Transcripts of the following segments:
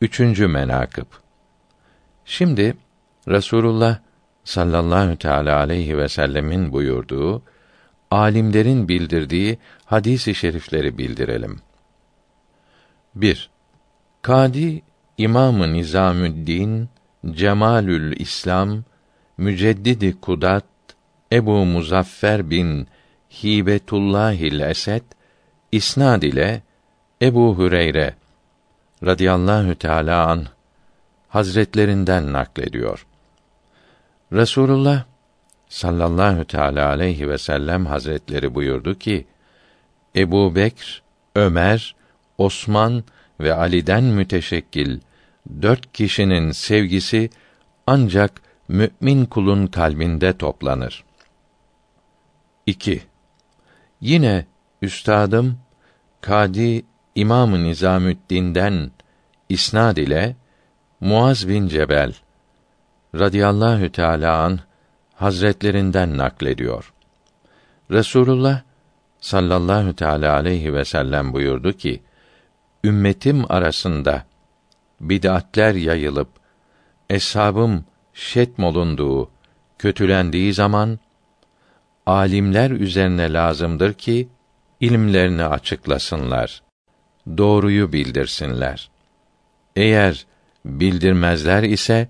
Üçüncü menakıb Şimdi Resulullah sallallahu teala aleyhi ve sellemin buyurduğu alimlerin bildirdiği hadisi şerifleri bildirelim. 1. Kadi İmam-ı Nizamüddin Cemalül İslam Müceddidi Kudat Ebu Muzaffer bin Hibetullahil Esed isnad ile Ebu Hüreyre radıyallahu teala an hazretlerinden naklediyor. Resulullah sallallahu teala aleyhi ve sellem hazretleri buyurdu ki: Ebu Bekr, Ömer, Osman ve Ali'den müteşekkil dört kişinin sevgisi ancak mümin kulun kalbinde toplanır. 2. Yine üstadım Kadi İmam-ı Nizamüddin'den isnad ile Muaz bin Cebel radıyallahu teala an hazretlerinden naklediyor. Resulullah sallallahu teala aleyhi ve sellem buyurdu ki: Ümmetim arasında bid'atler yayılıp eshabım şetmolunduğu, kötülendiği zaman alimler üzerine lazımdır ki ilimlerini açıklasınlar. Doğruyu bildirsinler. Eğer bildirmezler ise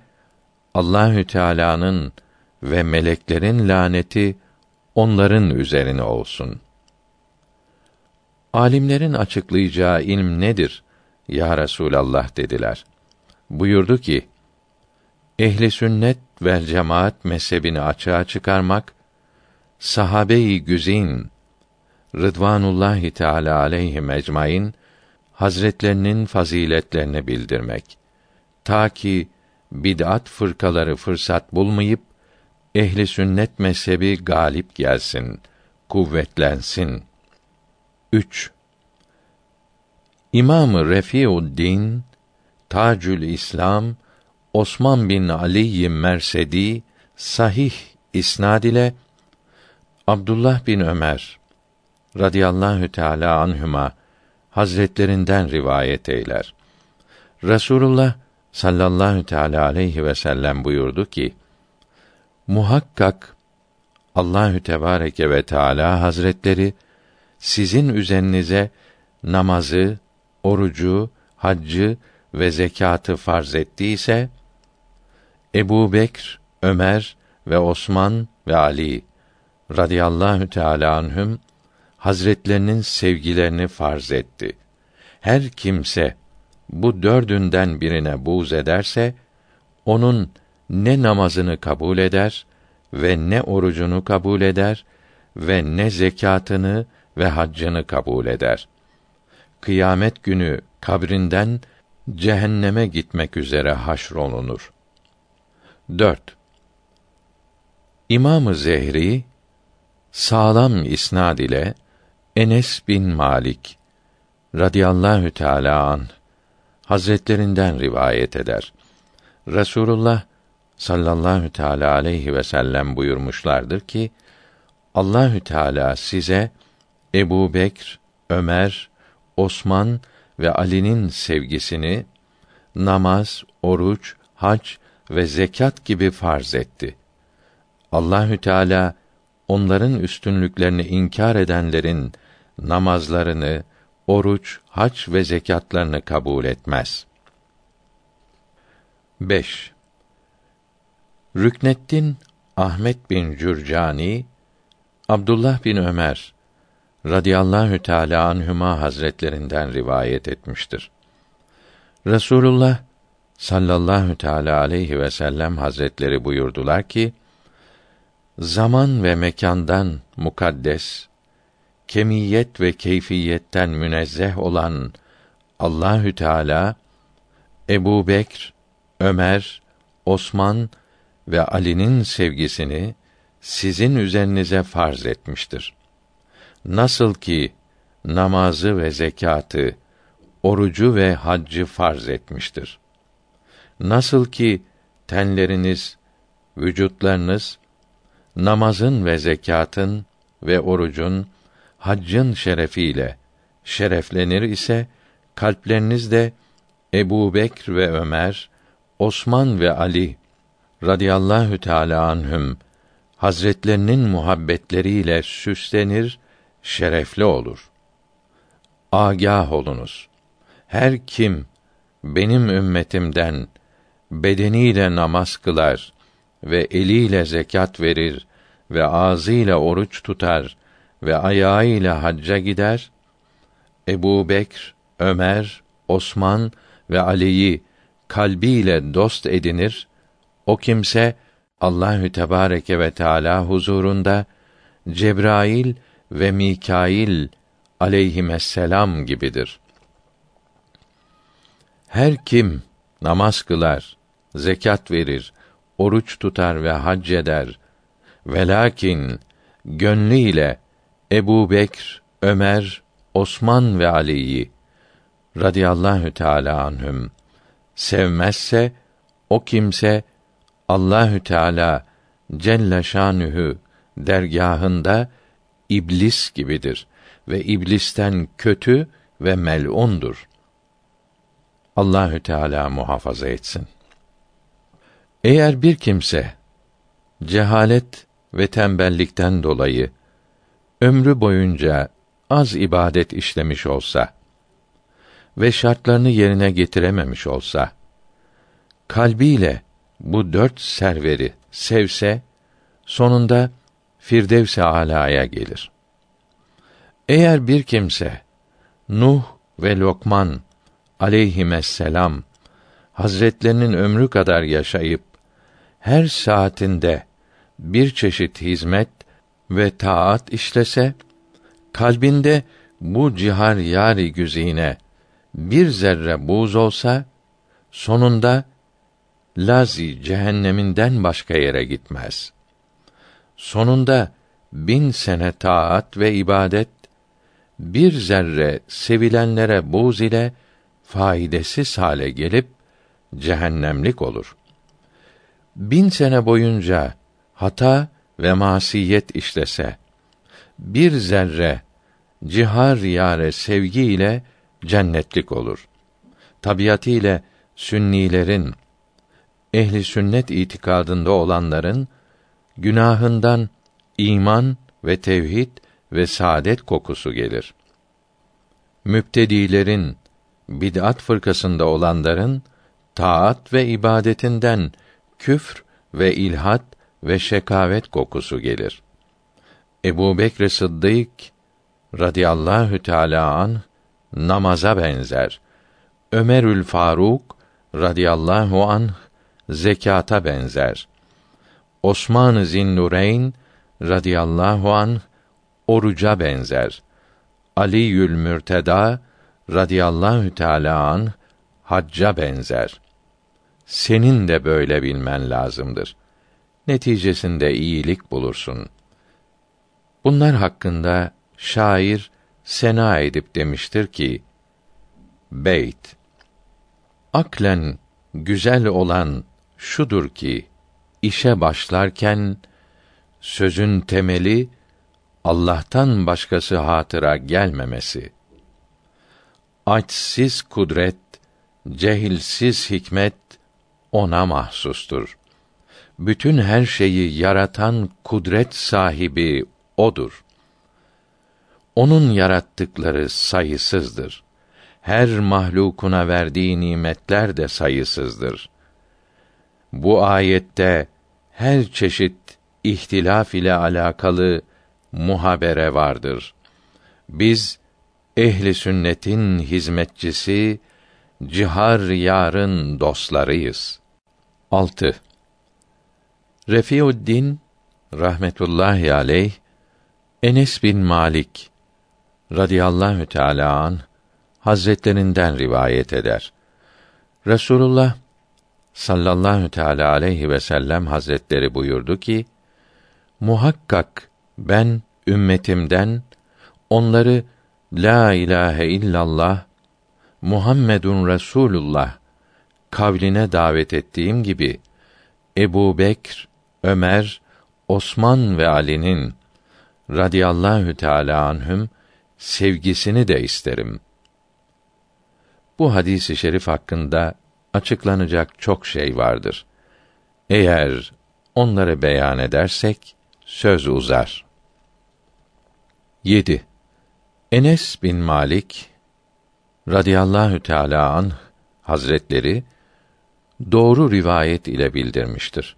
Allahü Teala'nın ve meleklerin laneti onların üzerine olsun. Alimlerin açıklayacağı ilm nedir? Ya Resulallah dediler. Buyurdu ki: Ehli sünnet ve cemaat mezhebini açığa çıkarmak, sahabe-i güzin Rıdvanullahi Teala aleyhi ecmaîn hazretlerinin faziletlerini bildirmek. Ta ki bid'at fırkaları fırsat bulmayıp ehli sünnet mezhebi galip gelsin, kuvvetlensin. 3. İmamı Refiuddin Tacül İslam Osman bin Ali Mersedi sahih isnad ile Abdullah bin Ömer radıyallahu teala anhuma hazretlerinden rivayet eyler. Resulullah sallallahu teala aleyhi ve sellem buyurdu ki: Muhakkak Allahü Tebareke ve Teala Hazretleri sizin üzerinize namazı, orucu, haccı ve zekatı farz ettiyse Ebu Bekr, Ömer ve Osman ve Ali radıyallahu teâlâ anhüm hazretlerinin sevgilerini farz etti. Her kimse bu dördünden birine buğz ederse onun ne namazını kabul eder ve ne orucunu kabul eder ve ne zekatını ve haccını kabul eder. Kıyamet günü kabrinden cehenneme gitmek üzere haşrolunur. 4. İmamı Zehri sağlam isnad ile Enes bin Malik radıyallahu teala an hazretlerinden rivayet eder. Resulullah sallallahu teala aleyhi ve sellem buyurmuşlardır ki Allahü Teala size Ebu Bekr, Ömer, Osman ve Ali'nin sevgisini namaz, oruç, hac ve zekat gibi farz etti. Allahü Teala onların üstünlüklerini inkar edenlerin namazlarını, oruç, hac ve zekatlarını kabul etmez. 5. Rükneddin Ahmet bin Cürcani Abdullah bin Ömer radıyallahu teala anhuma hazretlerinden rivayet etmiştir. Resulullah sallallahu teala aleyhi ve sellem hazretleri buyurdular ki: Zaman ve mekandan mukaddes, kemiyet ve keyfiyetten münezzeh olan Allahü Teala Ebu Bekr, Ömer, Osman ve Ali'nin sevgisini sizin üzerinize farz etmiştir. Nasıl ki namazı ve zekatı, orucu ve haccı farz etmiştir. Nasıl ki tenleriniz, vücutlarınız namazın ve zekatın ve orucun, haccın şerefiyle şereflenir ise kalpleriniz de Ebu Bekr ve Ömer, Osman ve Ali radıyallahu teâlâ anhüm hazretlerinin muhabbetleriyle süslenir, şerefli olur. Agah olunuz. Her kim benim ümmetimden bedeniyle namaz kılar ve eliyle zekat verir ve ağzıyla oruç tutar ve ayağıyla hacca gider, Ebu Bekr, Ömer, Osman ve Ali'yi kalbiyle dost edinir, o kimse Allahü Tebareke ve Teala huzurunda Cebrail ve Mikail aleyhisselam gibidir. Her kim namaz kılar, zekat verir, oruç tutar ve hac eder ve lakin gönlüyle Ebu Bekr, Ömer, Osman ve Ali'yi radıyallahu teâlâ anhüm sevmezse o kimse Allahü Teala Celle Şanühü dergahında iblis gibidir ve iblisten kötü ve melundur. Allahü Teala muhafaza etsin. Eğer bir kimse cehalet ve tembellikten dolayı ömrü boyunca az ibadet işlemiş olsa ve şartlarını yerine getirememiş olsa kalbiyle bu dört serveri sevse sonunda Firdevs-i Alâ'ya gelir. Eğer bir kimse Nuh ve Lokman aleyhisselam Hazretlerinin ömrü kadar yaşayıp her saatinde bir çeşit hizmet ve taat işlese kalbinde bu cihar yari güzine bir zerre buz olsa sonunda Lazi cehenneminden başka yere gitmez. Sonunda bin sene taat ve ibadet bir zerre sevilenlere buz ile faydasız hale gelip cehennemlik olur. Bin sene boyunca hata ve masiyet işlese, bir zerre cihar yare sevgi ile cennetlik olur. Tabiatıyla sünnilerin ehli sünnet itikadında olanların günahından iman ve tevhid ve saadet kokusu gelir. Müptedilerin bid'at fırkasında olanların taat ve ibadetinden küfr ve ilhat ve şekavet kokusu gelir. Ebu Bekr Sıddık radıyallahu teâlâ an namaza benzer. Ömerül Faruk radıyallahu anh zekata benzer. Osman Zinnureyn radıyallahu an oruca benzer. Ali Yül Mürteda radıyallahu teâlâ an hacca benzer. Senin de böyle bilmen lazımdır. Neticesinde iyilik bulursun. Bunlar hakkında şair sena edip demiştir ki: Beyt Aklen güzel olan şudur ki işe başlarken sözün temeli Allah'tan başkası hatıra gelmemesi. Açsiz kudret, cehilsiz hikmet ona mahsustur. Bütün her şeyi yaratan kudret sahibi odur. Onun yarattıkları sayısızdır. Her mahlukuna verdiği nimetler de sayısızdır. Bu ayette her çeşit ihtilaf ile alakalı muhabere vardır. Biz ehli sünnetin hizmetçisi, cihar yarın dostlarıyız. 6. Refiuddin rahmetullahi aleyh Enes bin Malik radıyallahu teala an hazretlerinden rivayet eder. Resulullah sallallahu teala aleyhi ve sellem hazretleri buyurdu ki: Muhakkak ben ümmetimden onları la ilahe illallah Muhammedun Resulullah kavline davet ettiğim gibi Ebu Bekr, Ömer, Osman ve Ali'nin radıyallahu teala anhüm sevgisini de isterim. Bu hadisi şerif hakkında açıklanacak çok şey vardır. Eğer onları beyan edersek söz uzar. 7. Enes bin Malik radıyallahu teala an Hazretleri doğru rivayet ile bildirmiştir.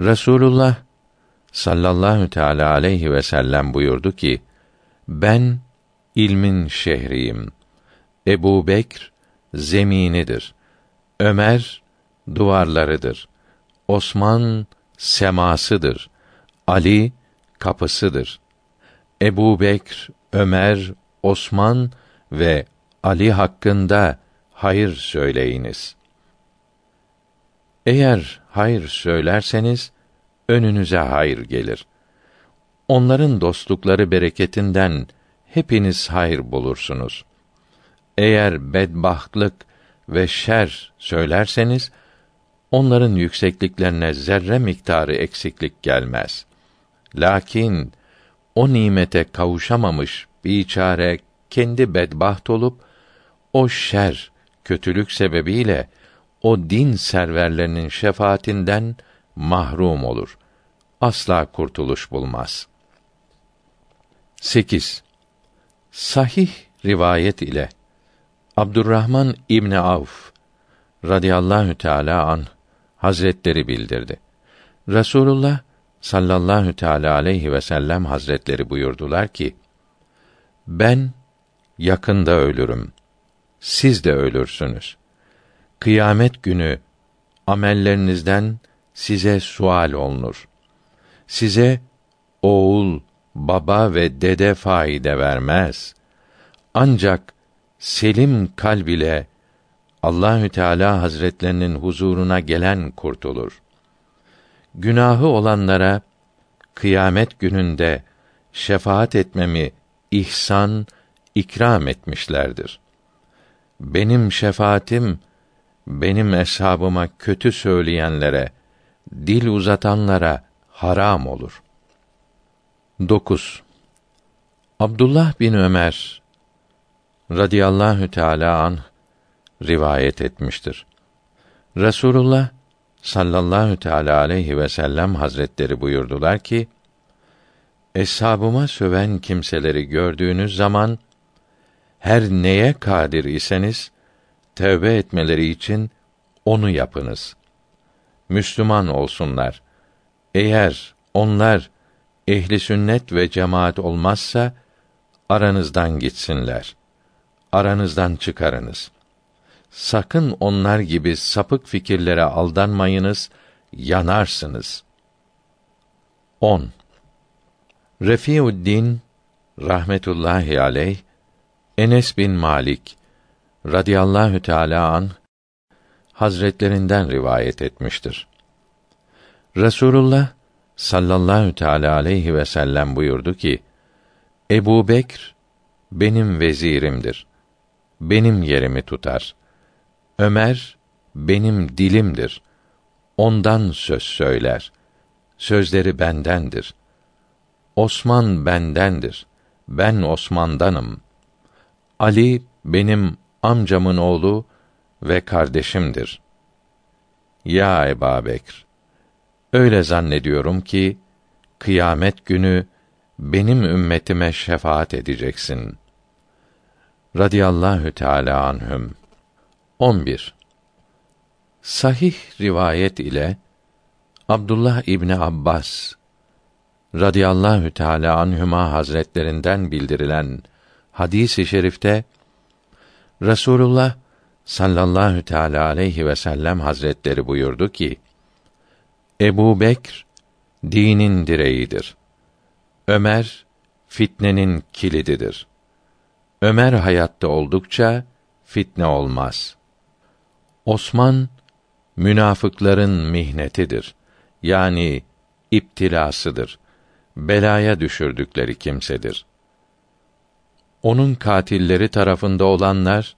Resulullah sallallahu teala aleyhi ve sellem buyurdu ki: Ben ilmin şehriyim. Ebu Bekr zeminidir. Ömer duvarlarıdır. Osman semasıdır. Ali kapısıdır. Ebu Bekr, Ömer, Osman ve Ali hakkında hayır söyleyiniz. Eğer hayır söylerseniz önünüze hayır gelir. Onların dostlukları bereketinden hepiniz hayır bulursunuz. Eğer bedbahtlık ve şer söylerseniz onların yüksekliklerine zerre miktarı eksiklik gelmez. Lakin o nimete kavuşamamış biçare kendi bedbaht olup o şer, kötülük sebebiyle o din serverlerinin şefaatinden mahrum olur. Asla kurtuluş bulmaz. 8. Sahih rivayet ile Abdurrahman İbni Avf radıyallahu teala an Hazretleri bildirdi. Resulullah sallallahu teala aleyhi ve sellem Hazretleri buyurdular ki: Ben yakında ölürüm. Siz de ölürsünüz. Kıyamet günü amellerinizden size sual olunur. Size oğul, baba ve dede faide vermez. Ancak selim kalb ile Allahü Teala Hazretlerinin huzuruna gelen kurtulur. Günahı olanlara kıyamet gününde şefaat etmemi ihsan ikram etmişlerdir. Benim şefaatim benim eshabıma kötü söyleyenlere, dil uzatanlara haram olur. 9. Abdullah bin Ömer radıyallahu teala an rivayet etmiştir. Resulullah sallallahu teala aleyhi ve sellem hazretleri buyurdular ki: Eshabıma söven kimseleri gördüğünüz zaman her neye kadir iseniz tövbe etmeleri için onu yapınız. Müslüman olsunlar. Eğer onlar ehli sünnet ve cemaat olmazsa aranızdan gitsinler. Aranızdan çıkarınız. Sakın onlar gibi sapık fikirlere aldanmayınız, yanarsınız. 10. Refiuddin rahmetullahi aleyh Enes bin Malik radıyallahu teala an Hazretlerinden rivayet etmiştir. Resulullah sallallahu teala aleyhi ve sellem buyurdu ki: Ebu Bekr benim vezirimdir. Benim yerimi tutar. Ömer benim dilimdir. Ondan söz söyler. Sözleri bendendir. Osman bendendir. Ben Osman'danım. Ali benim amcamın oğlu ve kardeşimdir. Ya Ebu Bekr, öyle zannediyorum ki kıyamet günü benim ümmetime şefaat edeceksin. Radiyallahu Teala anhüm. 11. Sahih rivayet ile Abdullah İbni Abbas radıyallahu teala anhuma hazretlerinden bildirilen hadisi i şerifte Resulullah sallallahu teala aleyhi ve sellem hazretleri buyurdu ki: Ebu Bekr dinin direğidir. Ömer fitnenin kilididir. Ömer hayatta oldukça fitne olmaz. Osman münafıkların mihnetidir. Yani iptilasıdır. Belaya düşürdükleri kimsedir. Onun katilleri tarafında olanlar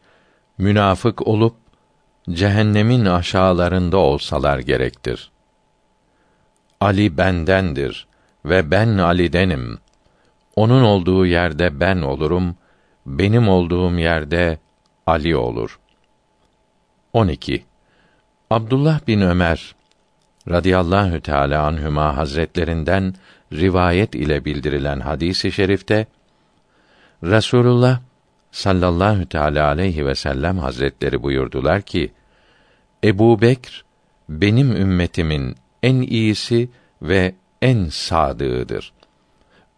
münafık olup cehennemin aşağılarında olsalar gerektir. Ali bendendir ve ben Ali'denim. Onun olduğu yerde ben olurum, benim olduğum yerde Ali olur.'' 12. Abdullah bin Ömer radıyallahu teala anhüma hazretlerinden rivayet ile bildirilen hadisi i şerifte Resulullah sallallahu teala aleyhi ve sellem hazretleri buyurdular ki Ebu Bekr benim ümmetimin en iyisi ve en sadığıdır.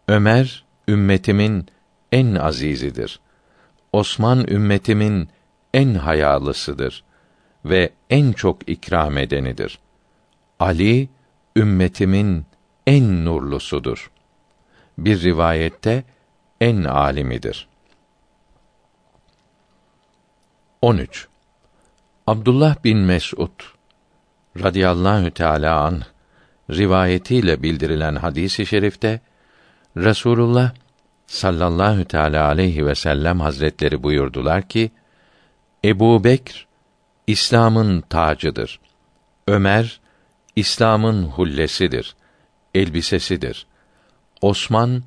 Ömer ümmetimin en azizidir. Osman ümmetimin en hayalısıdır ve en çok ikram edenidir. Ali ümmetimin en nurlusudur. Bir rivayette en alimidir. 13. Abdullah bin Mes'ud radıyallahu teala an rivayetiyle bildirilen hadisi i şerifte Resulullah sallallahu teala aleyhi ve sellem hazretleri buyurdular ki Ebu Bekr İslam'ın tacıdır. Ömer İslam'ın hullesidir, elbisesidir. Osman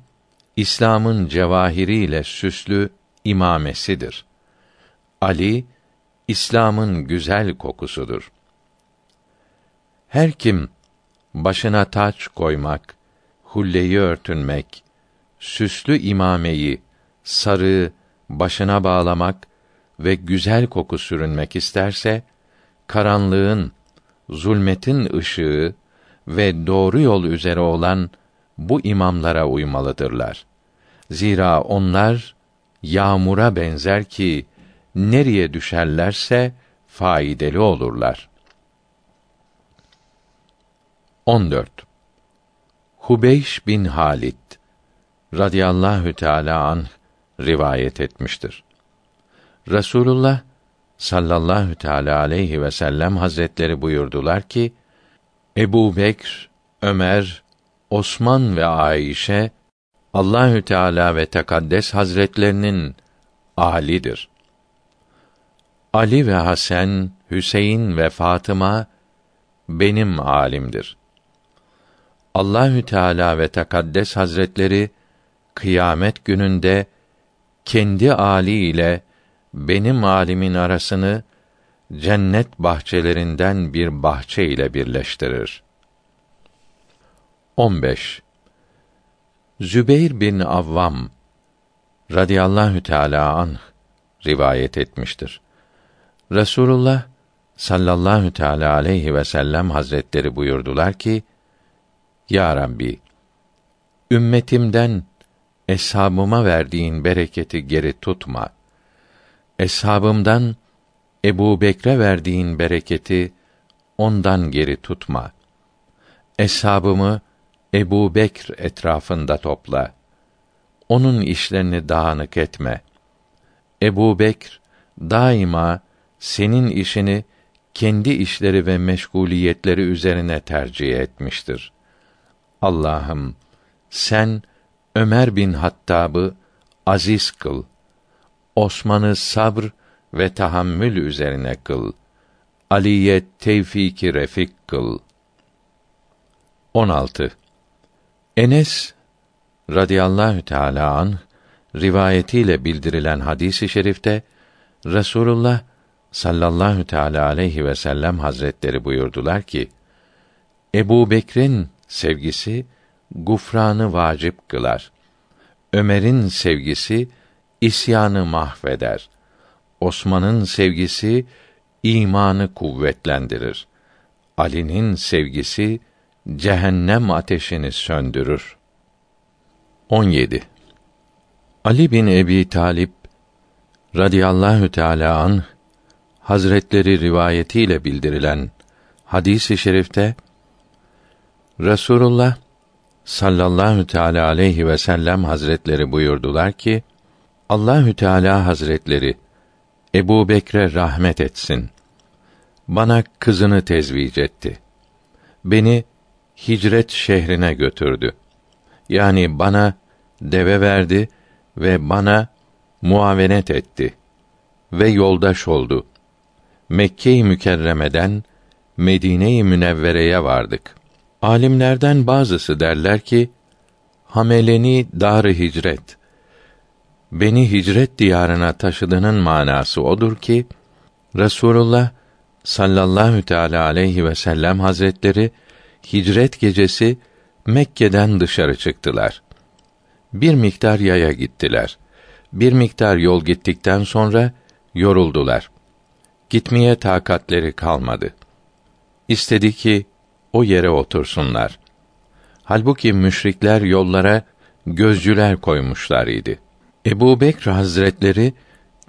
İslam'ın cevahiriyle süslü imamesidir. Ali İslam'ın güzel kokusudur. Her kim başına taç koymak, hulleyi örtünmek, süslü imameyi, sarığı başına bağlamak ve güzel koku sürünmek isterse, karanlığın, zulmetin ışığı ve doğru yol üzere olan bu imamlara uymalıdırlar. Zira onlar yağmura benzer ki nereye düşerlerse faydalı olurlar. 14. Hubeyş bin Halit radıyallahu teala an rivayet etmiştir. Resulullah sallallahu teala aleyhi ve sellem hazretleri buyurdular ki Ebu Bekr, Ömer, Osman ve Ayşe Allahü Teala ve Tekaddes Hazretlerinin alidir. Ali ve Hasan, Hüseyin ve Fatıma benim alimdir. Allahü Teala ve Tekaddes Hazretleri kıyamet gününde kendi ali ile benim alimin arasını cennet bahçelerinden bir bahçe ile birleştirir. 15. Zübeyr bin Avvam radıyallahu teala anh rivayet etmiştir. Resulullah sallallahu teala aleyhi ve sellem hazretleri buyurdular ki: Ya Rabbi, ümmetimden eshabıma verdiğin bereketi geri tutma. Eshabımdan Ebu Bekre verdiğin bereketi ondan geri tutma. Eshabımı Ebu Bekr etrafında topla. Onun işlerini dağınık etme. Ebu Bekr daima senin işini kendi işleri ve meşguliyetleri üzerine tercih etmiştir. Allah'ım sen Ömer bin Hattab'ı aziz kıl. Osman'ı sabr ve tahammül üzerine kıl. Aliye tevfiki refik kıl. 16. Enes radıyallahu teala an rivayetiyle bildirilen hadisi i şerifte Resulullah sallallahu teala aleyhi ve sellem hazretleri buyurdular ki Ebu Bekir'in sevgisi gufranı vacip kılar. Ömer'in sevgisi isyanı mahveder. Osman'ın sevgisi imanı kuvvetlendirir. Ali'nin sevgisi cehennem ateşini söndürür. 17. Ali bin Ebi Talip radıyallahu teala an Hazretleri rivayetiyle bildirilen hadisi i şerifte Resulullah sallallahu teala aleyhi ve sellem hazretleri buyurdular ki Allahü Teala hazretleri Ebu Bekre rahmet etsin. Bana kızını tezvic etti. Beni hicret şehrine götürdü. Yani bana deve verdi ve bana muavenet etti ve yoldaş oldu. Mekke-i Mükerreme'den Medine-i Münevvere'ye vardık. Alimlerden bazısı derler ki Hameleni dar hicret beni hicret diyarına taşıdığının manası odur ki Resulullah sallallahu teala aleyhi ve sellem hazretleri hicret gecesi Mekke'den dışarı çıktılar. Bir miktar yaya gittiler. Bir miktar yol gittikten sonra yoruldular. Gitmeye takatleri kalmadı. İstedi ki o yere otursunlar. Halbuki müşrikler yollara gözcüler koymuşlar idi. Ebu Bekr Hazretleri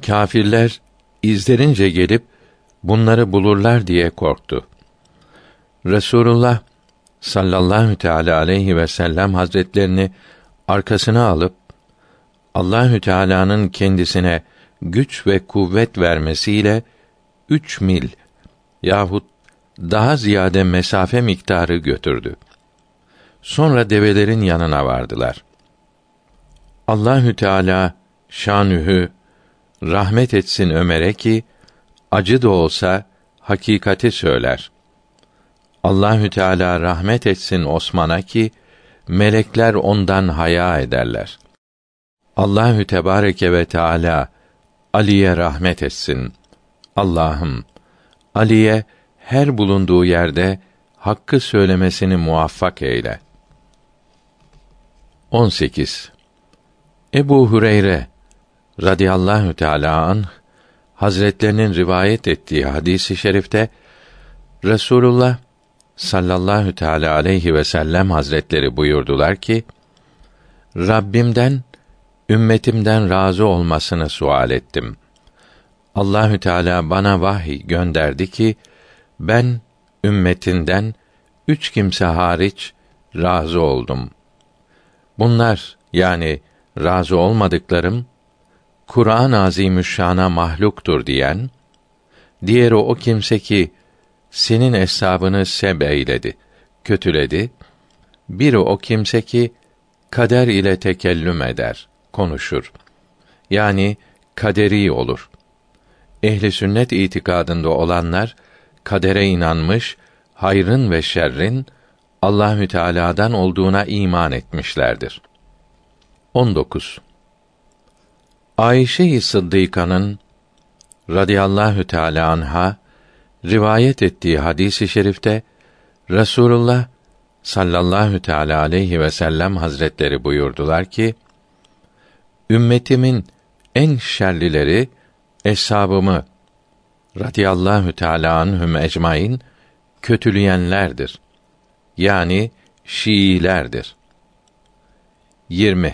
kâfirler izlerince gelip bunları bulurlar diye korktu. Resulullah sallallahu teala aleyhi ve sellem hazretlerini arkasına alıp Allahü Teala'nın kendisine güç ve kuvvet vermesiyle üç mil yahut daha ziyade mesafe miktarı götürdü. Sonra develerin yanına vardılar. Allahü Teala şanühü rahmet etsin Ömer'e ki acı da olsa hakikati söyler. Allahü Teala rahmet etsin Osman'a ki melekler ondan haya ederler. Allahü Tebareke ve Teala Ali'ye rahmet etsin. Allah'ım Ali'ye her bulunduğu yerde hakkı söylemesini muvaffak eyle. 18. Ebu Hureyre radıyallahu teala an Hazretlerinin rivayet ettiği hadisi şerifte Resulullah sallallahu teala aleyhi ve sellem Hazretleri buyurdular ki Rabbimden ümmetimden razı olmasını sual ettim. Allahü Teala bana vahiy gönderdi ki ben ümmetinden üç kimse hariç razı oldum. Bunlar yani razı olmadıklarım Kur'an-ı Azimüşşan'a mahluktur diyen, diğeri o kimse ki senin hesabını seb eyledi, kötüledi, biri o kimse ki kader ile tekellüm eder, konuşur. Yani kaderi olur. Ehli sünnet itikadında olanlar kadere inanmış, hayrın ve şerrin Allahü Teala'dan olduğuna iman etmişlerdir. 19. Ayşe-i Sıddıka'nın radıyallahu teala anha rivayet ettiği hadisi i şerifte Resulullah sallallahu teala aleyhi ve sellem hazretleri buyurdular ki ümmetimin en şerlileri eshabımı radıyallahu teala anhum ecmaîn kötüleyenlerdir. Yani Şiilerdir. 20.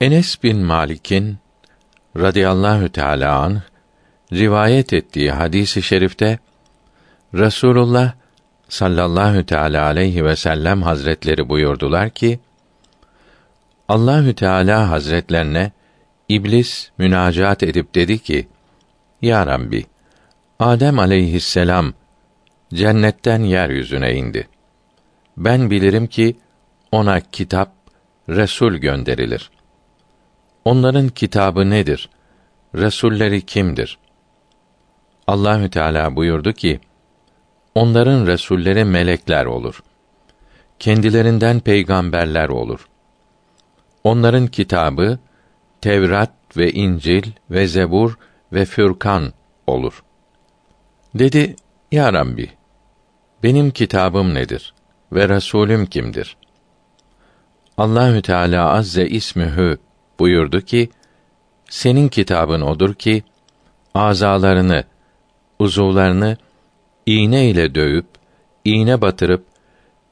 Enes bin Malik'in radıyallahu teala an rivayet ettiği hadisi i şerifte Resulullah sallallahu teala aleyhi ve sellem hazretleri buyurdular ki Allahü Teala Hazretlerine İblis münacat edip dedi ki: Ya Rabbi, Adem aleyhisselam cennetten yeryüzüne indi. Ben bilirim ki ona kitap, resul gönderilir. Onların kitabı nedir? Resulleri kimdir? Allahü Teala buyurdu ki: Onların resulleri melekler olur. Kendilerinden peygamberler olur. Onların kitabı Tevrat ve İncil ve Zebur ve Fürkan olur. Dedi: Ya Rabbi, benim kitabım nedir ve Resulüm kimdir? Allahü Teala azze ismühü buyurdu ki: Senin kitabın odur ki azalarını, uzuvlarını iğne ile dövüp, iğne batırıp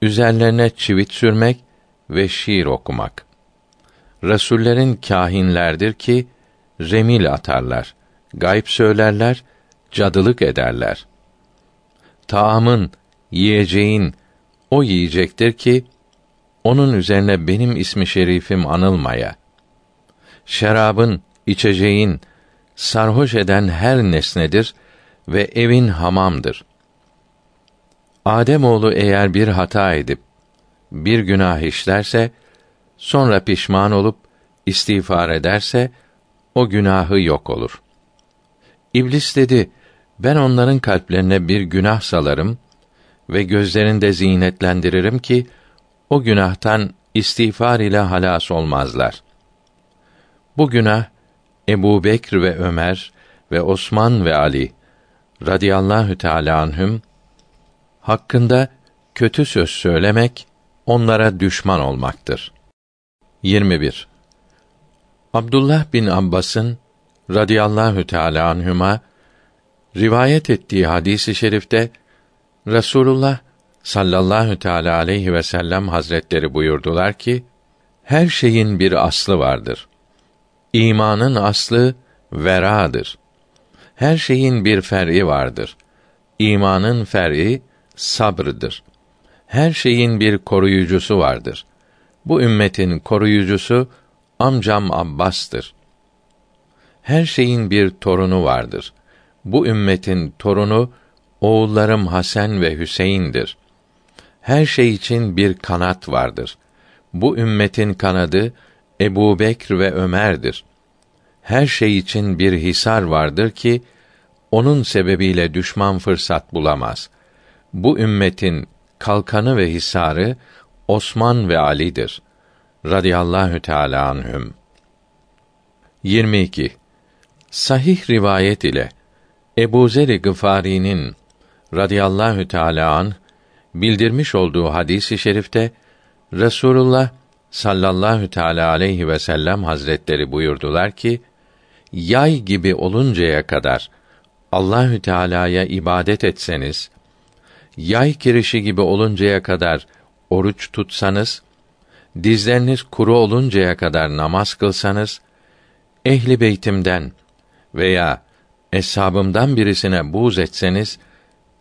üzerlerine çivit sürmek ve şiir okumak. Resullerin kâhinlerdir ki remil atarlar, gayb söylerler, cadılık ederler. Taamın, yiyeceğin o yiyecektir ki onun üzerine benim ismi şerifim anılmaya. Şerabın, içeceğin sarhoş eden her nesnedir ve evin hamamdır. Adem oğlu eğer bir hata edip bir günah işlerse sonra pişman olup istiğfar ederse o günahı yok olur. İblis dedi: Ben onların kalplerine bir günah salarım ve gözlerinde zinetlendiririm ki o günahtan istiğfar ile halas olmazlar. Bu günah Ebu Bekr ve Ömer ve Osman ve Ali radıyallahu teala anhüm hakkında kötü söz söylemek onlara düşman olmaktır. 21. Abdullah bin Abbas'ın radıyallahu teala anhüma rivayet ettiği hadisi i şerifte Resulullah sallallahu teala aleyhi ve sellem hazretleri buyurdular ki her şeyin bir aslı vardır. İmanın aslı veradır. Her şeyin bir fer'i vardır. İmanın fer'i sabrıdır. Her şeyin bir koruyucusu vardır. Bu ümmetin koruyucusu amcam Abbas'tır. Her şeyin bir torunu vardır. Bu ümmetin torunu oğullarım Hasan ve Hüseyin'dir. Her şey için bir kanat vardır. Bu ümmetin kanadı Ebu Bekr ve Ömer'dir. Her şey için bir hisar vardır ki, onun sebebiyle düşman fırsat bulamaz. Bu ümmetin kalkanı ve hisarı Osman ve Ali'dir. Radiyallahu Teala anhüm. 22. Sahih rivayet ile Ebu Zer Gıfari'nin radıyallahu teala an bildirmiş olduğu hadisi şerifte Resulullah sallallahu teala aleyhi ve sellem hazretleri buyurdular ki yay gibi oluncaya kadar Allahü Teala'ya ibadet etseniz yay kirişi gibi oluncaya kadar oruç tutsanız dizleriniz kuru oluncaya kadar namaz kılsanız ehli beytimden veya eshabımdan birisine buğz etseniz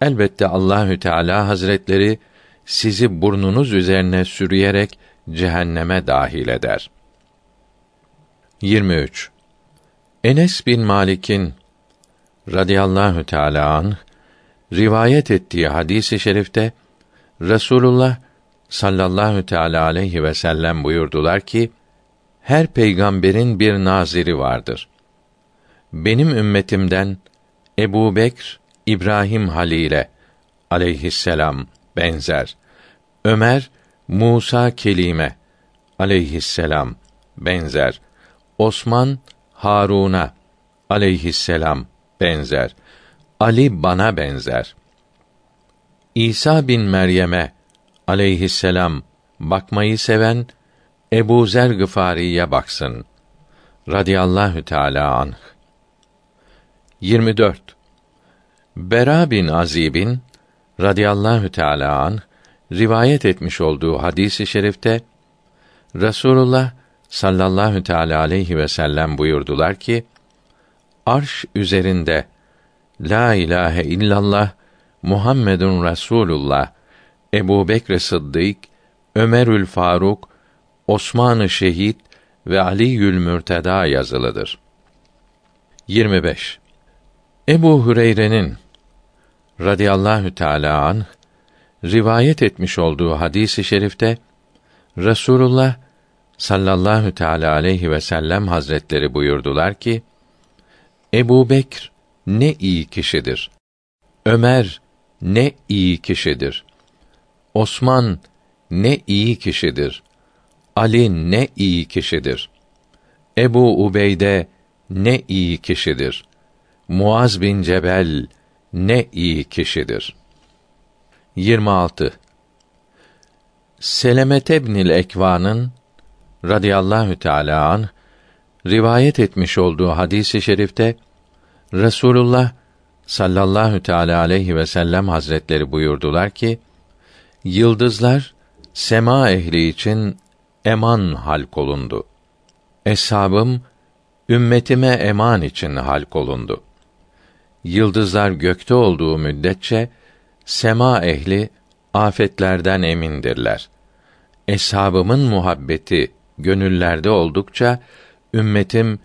elbette Allahü Teala Hazretleri sizi burnunuz üzerine sürüyerek cehenneme dahil eder. 23. Enes bin Malik'in radıyallahu teala an rivayet ettiği hadisi şerifte Resulullah sallallahu teala aleyhi ve sellem buyurdular ki her peygamberin bir naziri vardır. Benim ümmetimden Ebu Bekr, İbrahim Halil'e aleyhisselam benzer. Ömer, Musa Kelime aleyhisselam benzer. Osman, Harun'a aleyhisselam benzer. Ali bana benzer. İsa bin Meryem'e aleyhisselam bakmayı seven Ebu Zer Gıfari'ye baksın. Radiyallahu Teala anh. 24. Bera bin Azib'in radıyallahu teala an rivayet etmiş olduğu hadisi şerifte Rasulullah sallallahu teala aleyhi ve sellem buyurdular ki arş üzerinde la ilahe illallah Muhammedun Rasulullah Ebu Bekr Sıddık Ömerül Faruk Osman-ı Şehit ve Ali'ül Mürteda yazılıdır. 25. Ebu Hüreyre'nin radıyallahu teala an rivayet etmiş olduğu hadisi şerifte Resulullah sallallahu teala aleyhi ve sellem hazretleri buyurdular ki Ebu Bekr ne iyi kişidir. Ömer ne iyi kişidir. Osman ne iyi kişidir. Ali ne iyi kişidir. Ebu Ubeyde ne iyi kişidir. Muaz bin Cebel ne iyi kişidir. 26. Selemete binil Ekva'nın radıyallahu teala an rivayet etmiş olduğu hadisi i şerifte Resulullah sallallahu teala aleyhi ve sellem hazretleri buyurdular ki yıldızlar sema ehli için eman halk olundu. Eshabım ümmetime eman için halk olundu yıldızlar gökte olduğu müddetçe sema ehli afetlerden emindirler. Eshabımın muhabbeti gönüllerde oldukça ümmetim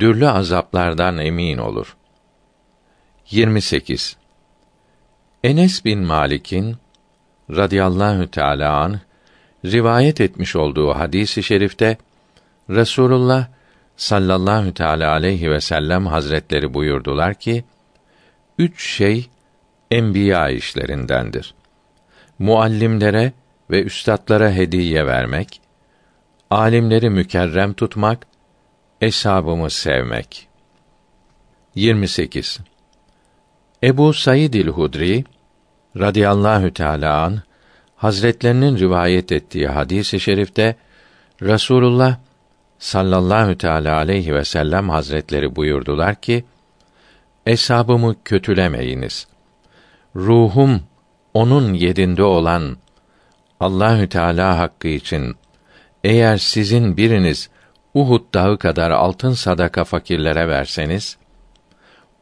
dürlü azaplardan emin olur. 28. Enes bin Malik'in radıyallahu teala an rivayet etmiş olduğu hadisi şerifte Resulullah sallallahu teala aleyhi ve sellem hazretleri buyurdular ki üç şey enbiya işlerindendir. Muallimlere ve üstadlara hediye vermek, alimleri mükerrem tutmak, eshabımı sevmek. 28. Ebu Said el-Hudri radıyallahu teala an Hazretlerinin rivayet ettiği hadisi şerifte Rasulullah sallallahu teala aleyhi ve sellem hazretleri buyurdular ki: Eshabımı kötülemeyiniz. Ruhum onun yedinde olan Allahü Teala hakkı için eğer sizin biriniz Uhud dağı kadar altın sadaka fakirlere verseniz,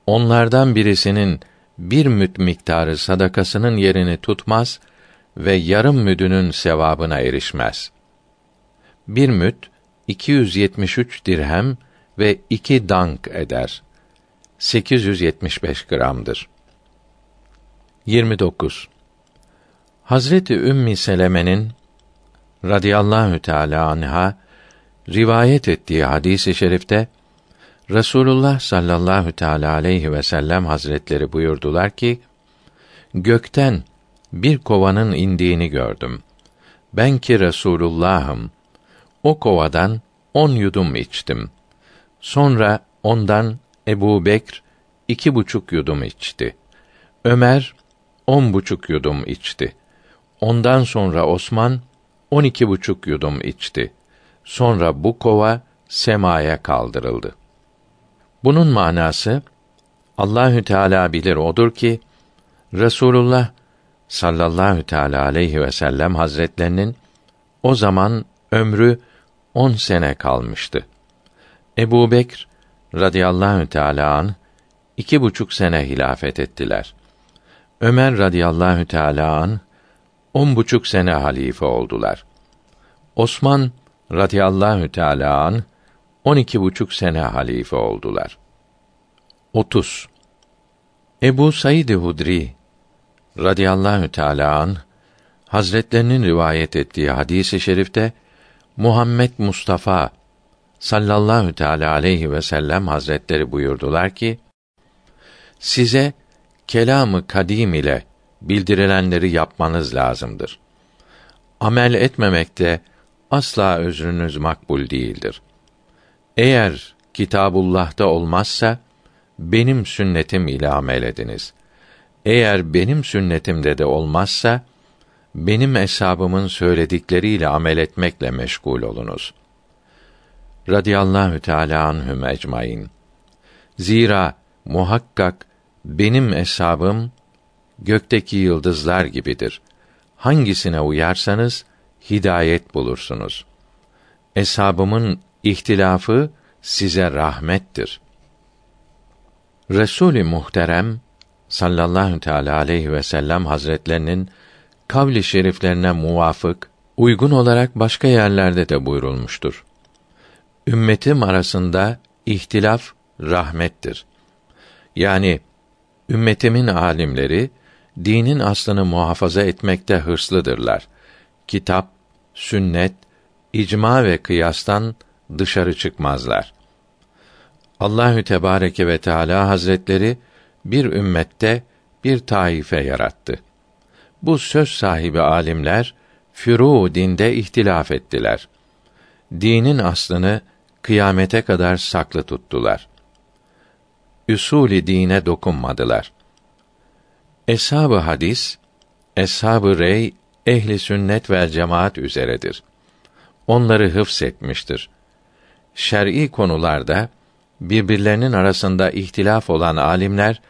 onlardan birisinin bir müt miktarı sadakasının yerini tutmaz ve yarım müdünün sevabına erişmez. Bir müt 273 dirhem ve iki dank eder. 875 gramdır. 29. Hazreti Ümmi Seleme'nin radıyallahu teala anha rivayet ettiği hadisi i şerifte Resulullah sallallahu teala aleyhi ve sellem hazretleri buyurdular ki gökten bir kovanın indiğini gördüm. Ben ki Resulullah'ım. O kovadan on yudum içtim. Sonra ondan Ebu Bekr iki buçuk yudum içti. Ömer on buçuk yudum içti. Ondan sonra Osman on iki buçuk yudum içti. Sonra bu kova semaya kaldırıldı. Bunun manası Allahü Teala bilir odur ki Resulullah sallallahu teala aleyhi ve sellem hazretlerinin o zaman ömrü on sene kalmıştı. Ebu Bekr radıyallahu teala an iki buçuk sene hilafet ettiler. Ömer radıyallahu teala an on buçuk sene halife oldular. Osman radıyallahu teala an on iki buçuk sene halife oldular. 30. Ebu Said Hudri radıyallahu teala an Hazretlerinin rivayet ettiği hadisi şerifte Muhammed Mustafa sallallahu teala aleyhi ve sellem hazretleri buyurdular ki size kelamı kadim ile bildirilenleri yapmanız lazımdır. Amel etmemekte asla özrünüz makbul değildir. Eğer Kitabullah'ta olmazsa benim sünnetim ile amel ediniz. Eğer benim sünnetimde de olmazsa benim hesabımın söyledikleriyle amel etmekle meşgul olunuz. Radiyallahu Teala anhum ecmaîn. Zira muhakkak benim hesabım gökteki yıldızlar gibidir. Hangisine uyarsanız hidayet bulursunuz. Eshabımın ihtilafı size rahmettir. Resul-i Muhterem sallallahu teala aleyhi ve sellem hazretlerinin kavli şeriflerine muvafık uygun olarak başka yerlerde de buyurulmuştur. Ümmetim arasında ihtilaf rahmettir. Yani ümmetimin alimleri dinin aslını muhafaza etmekte hırslıdırlar. Kitap, sünnet, icma ve kıyastan dışarı çıkmazlar. Allahü Tebareke ve Teala Hazretleri bir ümmette bir taife yarattı. Bu söz sahibi alimler furu dinde ihtilaf ettiler. Dinin aslını kıyamete kadar saklı tuttular. Üsûl-i dine dokunmadılar. Eshab-ı hadis, eshab-ı rey, ehli sünnet ve cemaat üzeredir. Onları hıfz etmiştir. Şer'i konularda birbirlerinin arasında ihtilaf olan alimler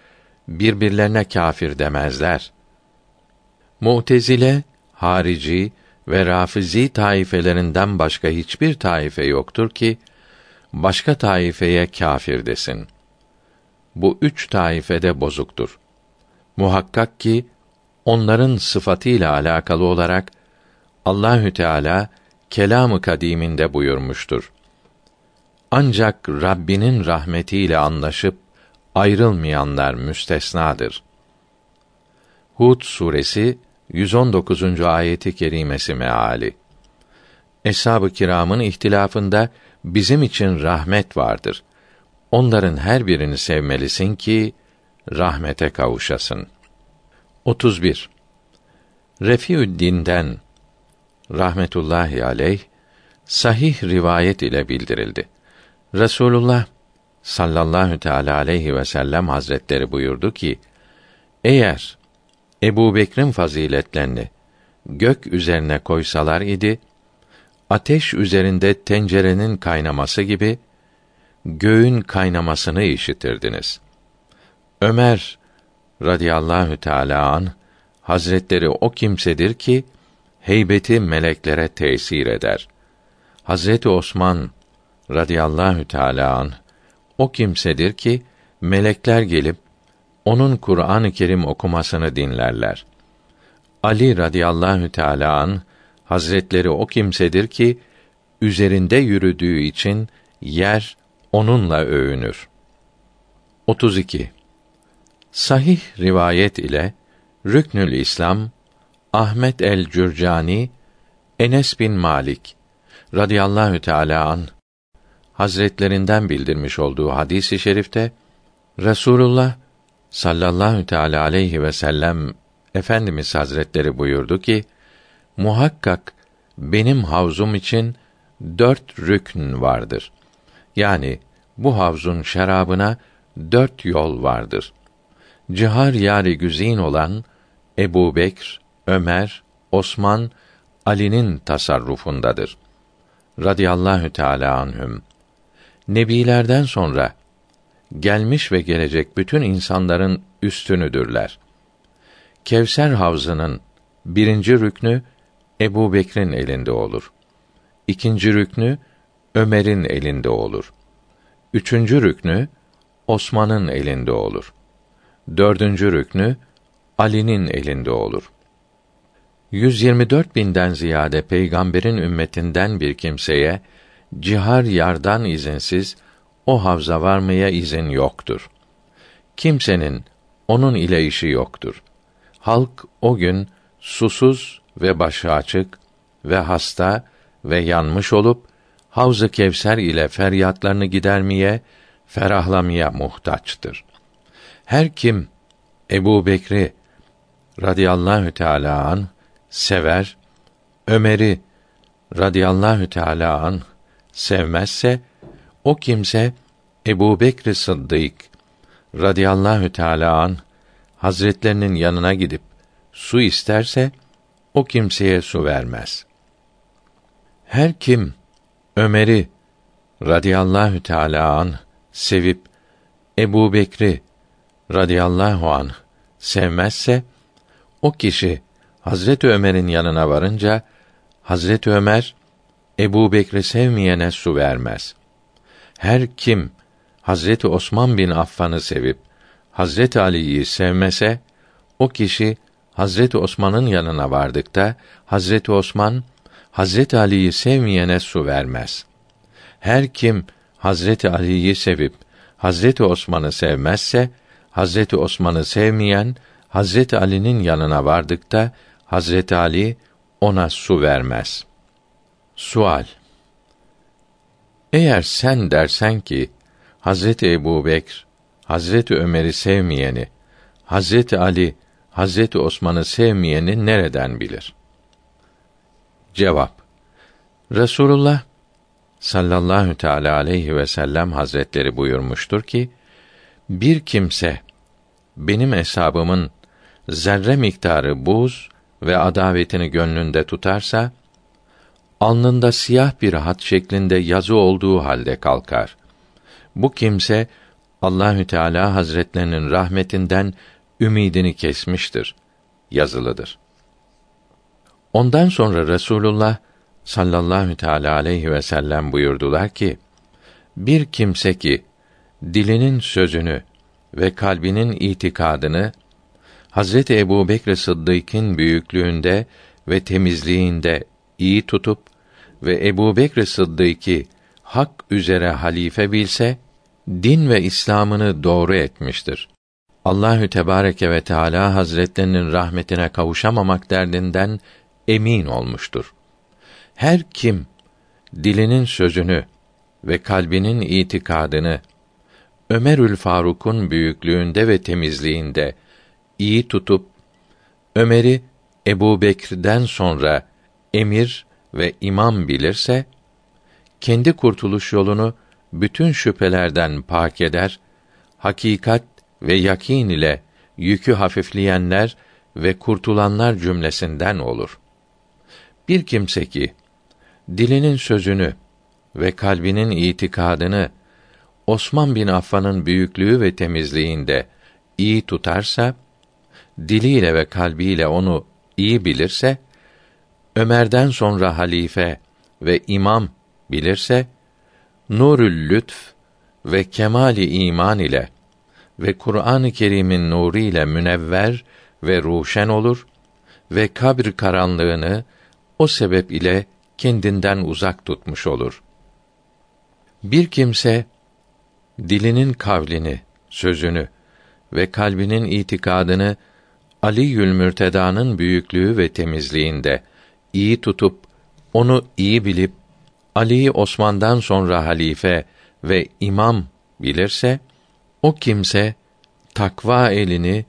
birbirlerine kâfir demezler. Mu'tezile, harici ve rafizi taifelerinden başka hiçbir taife yoktur ki başka taifeye kâfir desin. Bu üç taifede bozuktur. Muhakkak ki onların sıfatıyla alakalı olarak Allahü Teala kelamı kadiminde buyurmuştur. Ancak Rabbinin rahmetiyle anlaşıp ayrılmayanlar müstesnadır. Hud suresi 119. ayeti kerimesi meali. Eshab-ı kiramın ihtilafında bizim için rahmet vardır. Onların her birini sevmelisin ki rahmete kavuşasın. 31. Refiüddin'den rahmetullahi aleyh sahih rivayet ile bildirildi. Resulullah sallallahu teala aleyhi ve sellem hazretleri buyurdu ki Eğer Ebu Bekir'in faziletlerini gök üzerine koysalar idi, ateş üzerinde tencerenin kaynaması gibi göğün kaynamasını işitirdiniz. Ömer radıyallahu teala an Hazretleri o kimsedir ki heybeti meleklere tesir eder. Hazreti Osman radıyallahu teala an o kimsedir ki melekler gelip onun Kur'an-ı Kerim okumasını dinlerler. Ali radıyallahu teala an Hazretleri o kimsedir ki üzerinde yürüdüğü için yer onunla övünür. 32. Sahih rivayet ile Rüknül İslam Ahmet el Cürcani Enes bin Malik radıyallahu teala an Hazretlerinden bildirmiş olduğu hadisi i şerifte Resulullah sallallahu teala aleyhi ve sellem Efendimiz Hazretleri buyurdu ki muhakkak benim havzum için dört rükn vardır. Yani bu havzun şarabına dört yol vardır. Cihar yari güzin olan Ebu Bekr, Ömer, Osman, Ali'nin tasarrufundadır. Radiyallahu teâlâ anhüm. Nebilerden sonra gelmiş ve gelecek bütün insanların üstünüdürler. Kevser havzının birinci rüknü Ebu Bekr'in elinde olur. İkinci rüknü Ömer'in elinde olur. Üçüncü rüknü Osman'ın elinde olur. Dördüncü rüknü Ali'nin elinde olur. 124 binden ziyade peygamberin ümmetinden bir kimseye cihar yardan izinsiz o havza varmaya izin yoktur. Kimsenin onun ile işi yoktur. Halk o gün susuz ve başı açık ve hasta ve yanmış olup Havz-ı Kevser ile feryatlarını gidermeye, ferahlamaya muhtaçtır. Her kim Ebu Bekri radıyallahu teâlâ an sever, Ömer'i radıyallahu teâlâ an sevmezse, o kimse Ebu Bekr Sıddık radıyallahu teâlâ an hazretlerinin yanına gidip su isterse o kimseye su vermez. Her kim Ömer'i radıyallahu teâlâ an sevip Ebu Bekri radıyallahu an sevmezse o kişi Hazret Ömer'in yanına varınca Hazret Ömer Ebu Bekri sevmeyene su vermez. Her kim Hazreti Osman bin Affan'ı sevip Hazreti Ali'yi sevmese o kişi Hazreti Osman'ın yanına vardıkta Hazreti Osman Hazreti Ali'yi sevmeyene su vermez. Her kim Hazreti Ali'yi sevip Hazreti Osman'ı sevmezse Hazreti Osman'ı sevmeyen Hazreti Ali'nin yanına vardıkta Hazreti Ali ona su vermez. Sual Eğer sen dersen ki Hazreti Ebu Bekr, Hazreti Ömer'i sevmeyeni, Hazreti Ali, Hazreti Osman'ı sevmeyeni nereden bilir? Cevap Resulullah sallallahu teala aleyhi ve sellem hazretleri buyurmuştur ki bir kimse benim hesabımın zerre miktarı buz ve adavetini gönlünde tutarsa alnında siyah bir hat şeklinde yazı olduğu halde kalkar. Bu kimse Allahü Teala Hazretlerinin rahmetinden ümidini kesmiştir. Yazılıdır. Ondan sonra Resulullah sallallahu teala aleyhi ve sellem buyurdular ki: Bir kimse ki dilinin sözünü ve kalbinin itikadını Hazreti Ebu Bekr Sıddık'ın büyüklüğünde ve temizliğinde iyi tutup ve Ebu Bekr Sıddık'ı hak üzere halife bilse, din ve İslam'ını doğru etmiştir. Allahü Tebareke ve Teala Hazretlerinin rahmetine kavuşamamak derdinden emin olmuştur. Her kim dilinin sözünü ve kalbinin itikadını Ömerül Faruk'un büyüklüğünde ve temizliğinde iyi tutup Ömer'i Ebu Bekir'den sonra emir ve imam bilirse kendi kurtuluş yolunu bütün şüphelerden pak eder, hakikat ve yakin ile yükü hafifleyenler ve kurtulanlar cümlesinden olur. Bir kimse ki dilinin sözünü ve kalbinin itikadını Osman bin Affan'ın büyüklüğü ve temizliğinde iyi tutarsa, diliyle ve kalbiyle onu iyi bilirse, Ömer'den sonra halife ve imam bilirse, nurül lütf ve kemali iman ile ve Kur'an-ı Kerim'in nuru ile münevver ve ruşen olur ve kabr karanlığını o sebep ile kendinden uzak tutmuş olur. Bir kimse dilinin kavlini, sözünü ve kalbinin itikadını Ali Yülmürteda'nın büyüklüğü ve temizliğinde iyi tutup onu iyi bilip Ali'yi Osman'dan sonra halife ve imam bilirse o kimse takva elini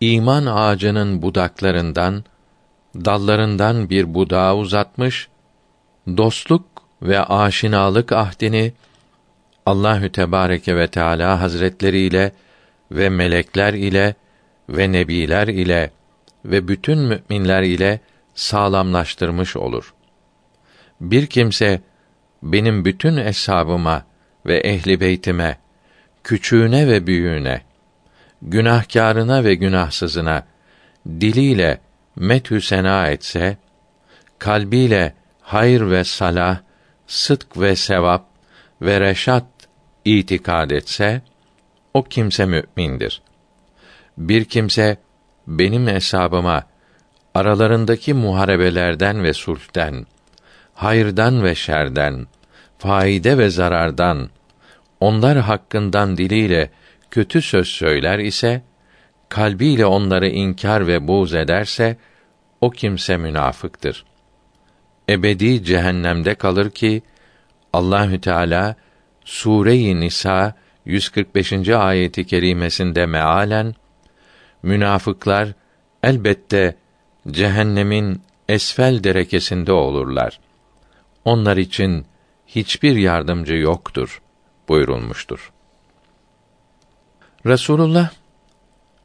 iman ağacının budaklarından dallarından bir budağa uzatmış dostluk ve aşinalık ahdini Allahü Tebareke ve Teala Hazretleri ile ve melekler ile ve nebiler ile ve bütün müminler ile sağlamlaştırmış olur. Bir kimse benim bütün eshabıma ve ehli beytime, küçüğüne ve büyüğüne, günahkarına ve günahsızına diliyle methü sena etse, kalbiyle hayır ve salah, sıdk ve sevap ve reşat itikad etse, o kimse mü'mindir. Bir kimse benim hesabıma aralarındaki muharebelerden ve sulhten, hayırdan ve şerden, faide ve zarardan, onlar hakkından diliyle kötü söz söyler ise, kalbiyle onları inkar ve buğz ederse, o kimse münafıktır. Ebedi cehennemde kalır ki, Allahü Teala Sure-i Nisa 145. ayeti kerimesinde mealen münafıklar elbette cehennemin esfel derekesinde olurlar. Onlar için hiçbir yardımcı yoktur buyurulmuştur. Resulullah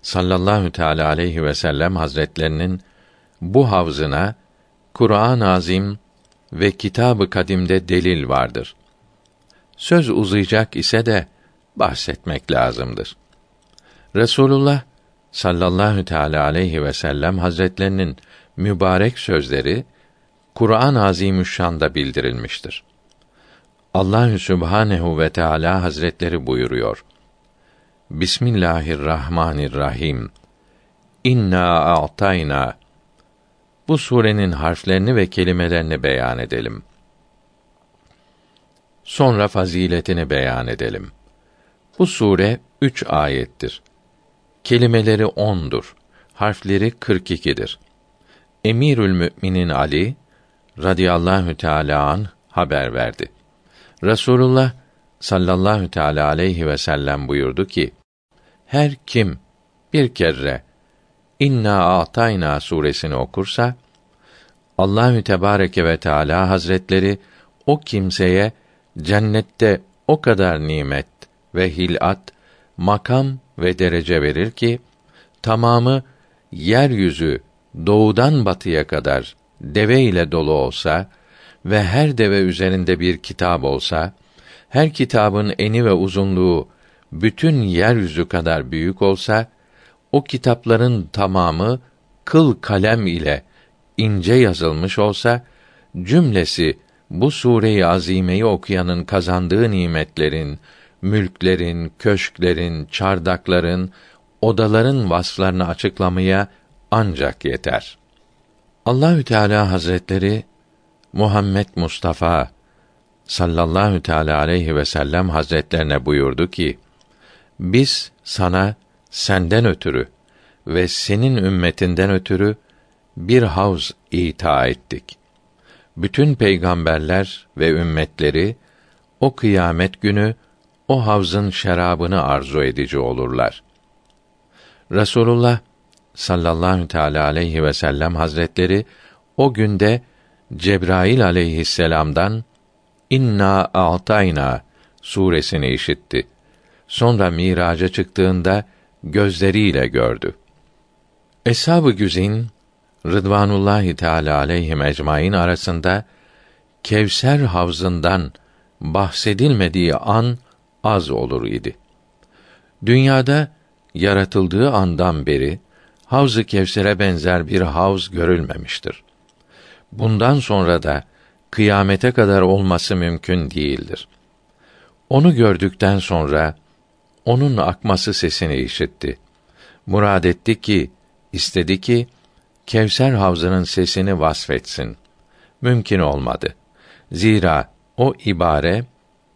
sallallahu teala aleyhi ve sellem hazretlerinin bu havzına Kur'an-ı Azim ve Kitab-ı Kadim'de delil vardır. Söz uzayacak ise de bahsetmek lazımdır. Resulullah sallallahu teala aleyhi ve sellem hazretlerinin mübarek sözleri Kur'an-ı Azimüşşan'da bildirilmiştir. Allahü Sübhanehu ve Teala Hazretleri buyuruyor. Bismillahirrahmanirrahim. İnna a'tayna. Bu surenin harflerini ve kelimelerini beyan edelim. Sonra faziletini beyan edelim. Bu sure üç ayettir. Kelimeleri ondur. Harfleri 42'dir. Emirül Müminin Ali radıyallahu teala an haber verdi. Resulullah sallallahu teala aleyhi ve sellem buyurdu ki: Her kim bir kere İnna A'tayna suresini okursa Allahü Tebareke ve Teala Hazretleri o kimseye cennette o kadar nimet ve hilat, makam ve derece verir ki tamamı yeryüzü doğudan batıya kadar deve ile dolu olsa ve her deve üzerinde bir kitap olsa, her kitabın eni ve uzunluğu bütün yeryüzü kadar büyük olsa, o kitapların tamamı kıl kalem ile ince yazılmış olsa, cümlesi bu sure-i azimeyi okuyanın kazandığı nimetlerin, mülklerin, köşklerin, çardakların, odaların vasflarını açıklamaya ancak yeter. Allahü Teala Hazretleri Muhammed Mustafa sallallahu teala aleyhi ve sellem hazretlerine buyurdu ki: Biz sana senden ötürü ve senin ümmetinden ötürü bir havz ita ettik. Bütün peygamberler ve ümmetleri o kıyamet günü o havzın şerabını arzu edici olurlar. Resulullah sallallahu teala aleyhi ve sellem hazretleri o günde Cebrail aleyhisselam'dan İnna a'tayna suresini işitti. Sonra miraca çıktığında gözleriyle gördü. Eshab-ı Güzin Rıdvanullahi Teala aleyhim ecmaîn arasında Kevser havzından bahsedilmediği an az olur idi. Dünyada yaratıldığı andan beri Havz-ı Kevser'e benzer bir havz görülmemiştir. Bundan sonra da kıyamete kadar olması mümkün değildir. Onu gördükten sonra onun akması sesini işitti. Murad etti ki, istedi ki Kevser havzının sesini vasfetsin. Mümkün olmadı. Zira o ibare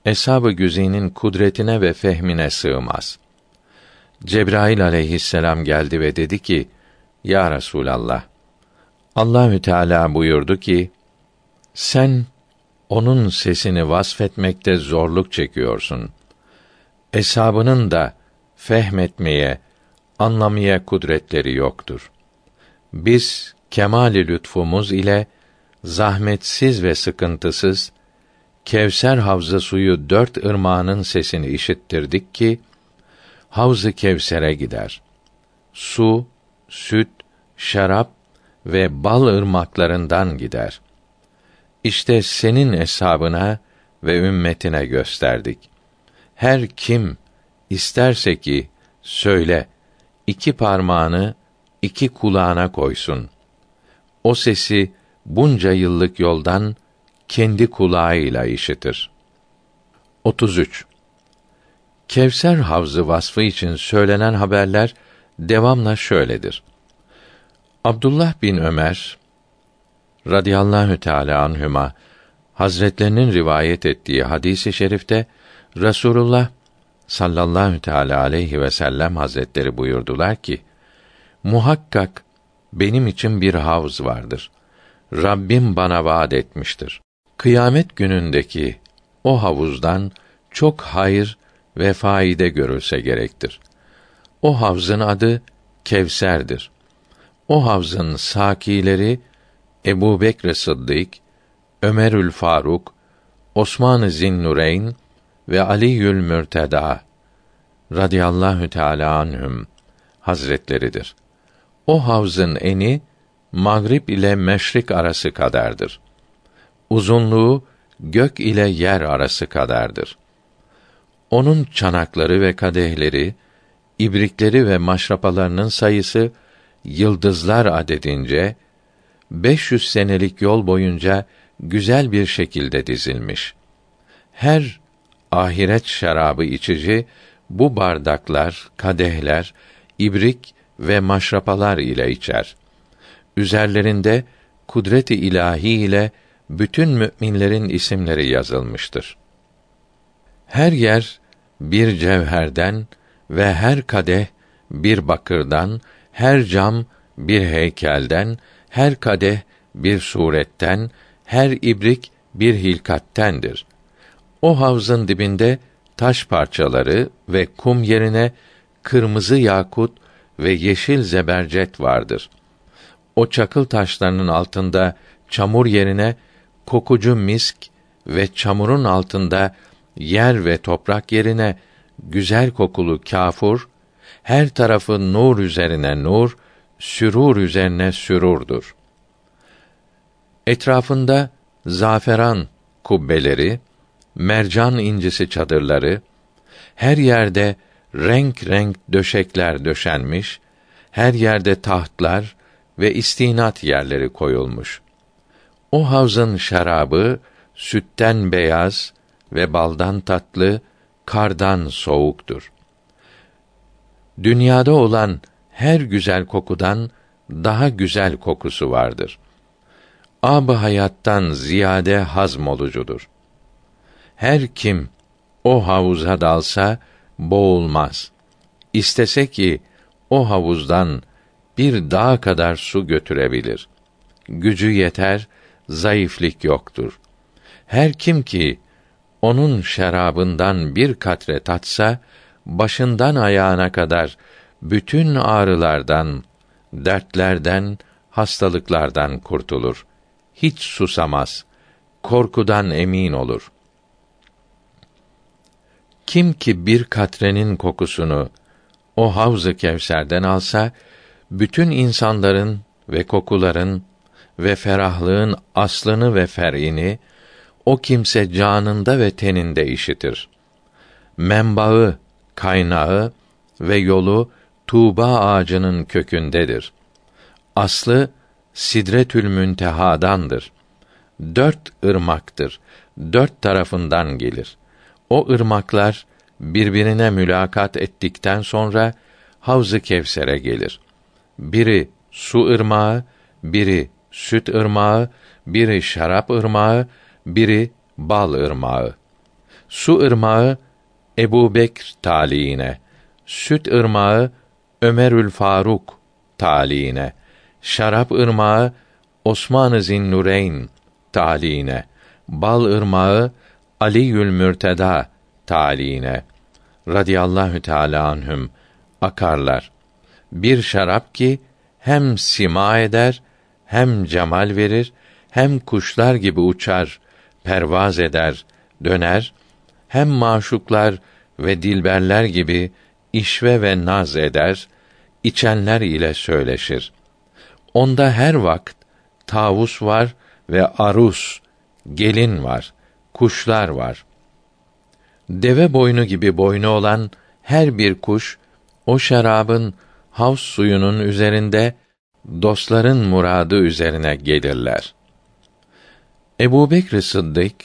eshab-ı güzinin kudretine ve fehmine sığmaz. Cebrail aleyhisselam geldi ve dedi ki: Ya Resulallah, Allahü Teala buyurdu ki: Sen onun sesini vasfetmekte zorluk çekiyorsun. Eshabının da fehmetmeye, anlamaya kudretleri yoktur. Biz kemali lütfumuz ile zahmetsiz ve sıkıntısız Kevser havzı suyu dört ırmağının sesini işittirdik ki Havzı Kevser'e gider. Su, süt, şarap ve bal ırmaklarından gider. İşte senin hesabına ve ümmetine gösterdik. Her kim isterse ki söyle iki parmağını iki kulağına koysun. O sesi bunca yıllık yoldan kendi kulağıyla işitir. 33. Kevser havzı vasfı için söylenen haberler devamla şöyledir. Abdullah bin Ömer radıyallahu teala anhüma Hazretlerinin rivayet ettiği hadisi i şerifte Rasulullah sallallahu teala aleyhi ve sellem hazretleri buyurdular ki: Muhakkak benim için bir havz vardır. Rabbim bana vaad etmiştir. Kıyamet günündeki o havuzdan çok hayır ve faide görülse gerektir. O havzın adı Kevser'dir. O havzın sakileri Ebu Bekr Sıddık, Ömerül Faruk, Osman-ı Zinnureyn ve Ali'ül Mürteda radıyallahu teala anhüm hazretleridir. O havzın eni Magrib ile Meşrik arası kadardır. Uzunluğu gök ile yer arası kadardır. Onun çanakları ve kadehleri, ibrikleri ve maşrapalarının sayısı yıldızlar adedince 500 senelik yol boyunca güzel bir şekilde dizilmiş. Her ahiret şarabı içici bu bardaklar, kadehler, ibrik ve maşrapalar ile içer. Üzerlerinde kudret-i ilahi ile bütün müminlerin isimleri yazılmıştır. Her yer bir cevherden ve her kadeh bir bakırdan, her cam bir heykelden, her kadeh bir suretten, her ibrik bir hilkattendir. O havzın dibinde taş parçaları ve kum yerine kırmızı yakut ve yeşil zebercet vardır. O çakıl taşlarının altında çamur yerine kokucu misk ve çamurun altında yer ve toprak yerine güzel kokulu kafur, her tarafı nur üzerine nur, sürur üzerine sürurdur. Etrafında zaferan kubbeleri, mercan incisi çadırları, her yerde renk renk döşekler döşenmiş, her yerde tahtlar ve istinat yerleri koyulmuş. O havzın şarabı sütten beyaz ve baldan tatlı, kardan soğuktur. Dünyada olan her güzel kokudan daha güzel kokusu vardır. Ab hayattan ziyade hazmolucudur. Her kim o havuza dalsa boğulmaz. İstese ki o havuzdan bir dağ kadar su götürebilir. Gücü yeter, zayıflık yoktur. Her kim ki onun şarabından bir katre tatsa, başından ayağına kadar bütün ağrılardan, dertlerden, hastalıklardan kurtulur. Hiç susamaz. Korkudan emin olur. Kim ki bir katrenin kokusunu o Havz-ı Kevser'den alsa bütün insanların ve kokuların ve ferahlığın aslını ve fer'ini o kimse canında ve teninde işitir. Menbaı, kaynağı ve yolu Tuğba ağacının kökündedir. Aslı Sidretül Münteha'dandır. Dört ırmaktır. Dört tarafından gelir. O ırmaklar birbirine mülakat ettikten sonra Havz-ı Kevser'e gelir. Biri su ırmağı, biri süt ırmağı, biri şarap ırmağı, biri bal ırmağı. Su ırmağı Ebu Bekr taliine, süt ırmağı Ömerül Faruk taliine, şarap ırmağı Osman-ı Zinnureyn taliine, bal ırmağı Aliül Mürteda taliine radıyallahu teala anhüm akarlar. Bir şarap ki hem sima eder, hem cemal verir, hem kuşlar gibi uçar, pervaz eder, döner, hem maşuklar ve dilberler gibi işve ve naz eder, içenler ile söyleşir. Onda her vakt tavus var ve arus, gelin var, kuşlar var. Deve boynu gibi boynu olan her bir kuş o şarabın havs suyunun üzerinde dostların muradı üzerine gelirler. Ebu Bekr Sıddık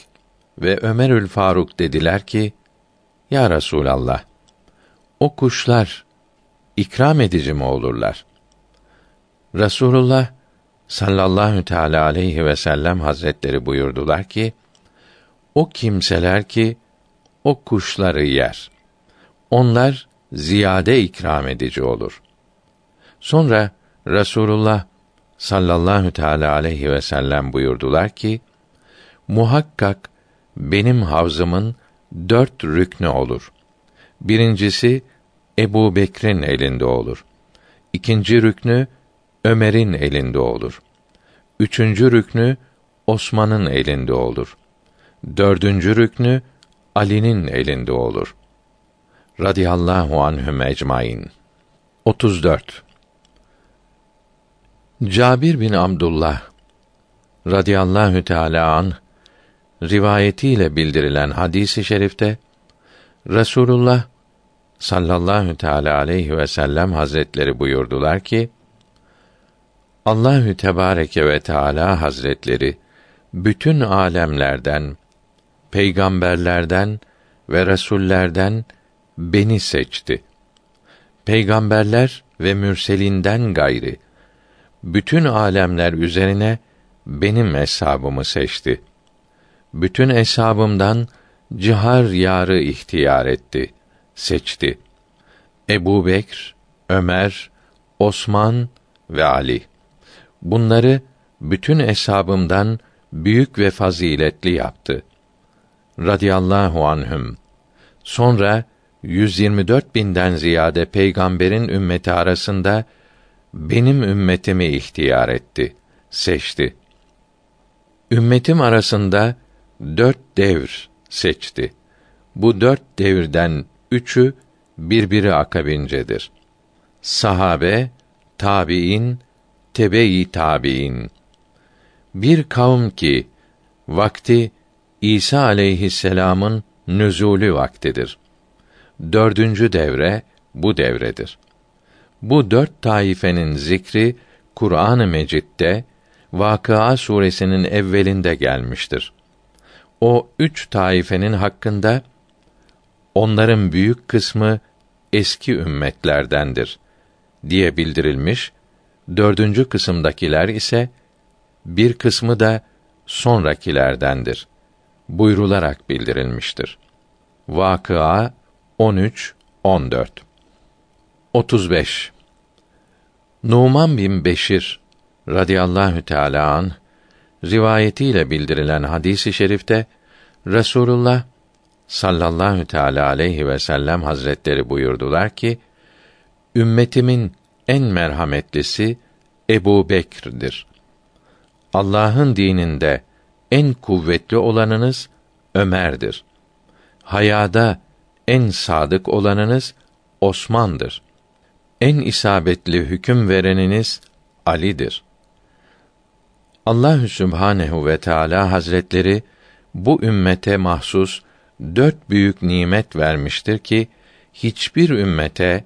ve Ömerül Faruk dediler ki, Ya Resûlallah, o kuşlar ikram edici mi olurlar? Rasulullah sallallahu teala aleyhi ve sellem hazretleri buyurdular ki, o kimseler ki o kuşları yer. Onlar ziyade ikram edici olur. Sonra Rasulullah sallallahu teala aleyhi ve sellem buyurdular ki, muhakkak benim havzımın dört rüknü olur. Birincisi Ebu Bekr'in elinde olur. İkinci rüknü Ömer'in elinde olur. Üçüncü rüknü Osman'ın elinde olur. Dördüncü rüknü Ali'nin elinde olur. Radiyallahu anhum ecmaîn. 34. Cabir bin Abdullah radıyallahu teala an rivayetiyle bildirilen hadisi şerifte Resulullah sallallahu teala aleyhi ve sellem hazretleri buyurdular ki Allahü Tebareke ve Teala Hazretleri bütün alemlerden, peygamberlerden ve resullerden beni seçti. Peygamberler ve mürselinden gayri bütün alemler üzerine benim hesabımı seçti. Bütün hesabımdan cihar yarı ihtiyar etti, seçti. Ebu Bekr, Ömer, Osman ve Ali. Bunları bütün hesabımdan büyük ve faziletli yaptı. Radiyallahu anhüm. Sonra 124 binden ziyade peygamberin ümmeti arasında benim ümmetimi ihtiyar etti, seçti. Ümmetim arasında dört devr seçti. Bu dört devirden üçü birbiri akabincedir. Sahabe, tabiin, tebe-i tabiin. Bir kavm ki vakti İsa aleyhisselam'ın nüzulü vaktidir. Dördüncü devre bu devredir. Bu dört taifenin zikri Kur'an-ı Mecid'de Vakıa suresinin evvelinde gelmiştir. O üç taifenin hakkında onların büyük kısmı eski ümmetlerdendir diye bildirilmiş. Dördüncü kısımdakiler ise bir kısmı da sonrakilerdendir buyrularak bildirilmiştir. Vakıa 13 14 35 Numan bin Beşir radıyallahu teala an rivayetiyle bildirilen hadisi şerifte Resulullah sallallahu teala aleyhi ve sellem hazretleri buyurdular ki ümmetimin en merhametlisi Ebu Bekir'dir. Allah'ın dininde en kuvvetli olanınız Ömer'dir. Hayada en sadık olanınız Osman'dır. en isabetli hüküm vereniniz Ali'dir. Allahü Sübhanehu ve Teala Hazretleri bu ümmete mahsus dört büyük nimet vermiştir ki hiçbir ümmete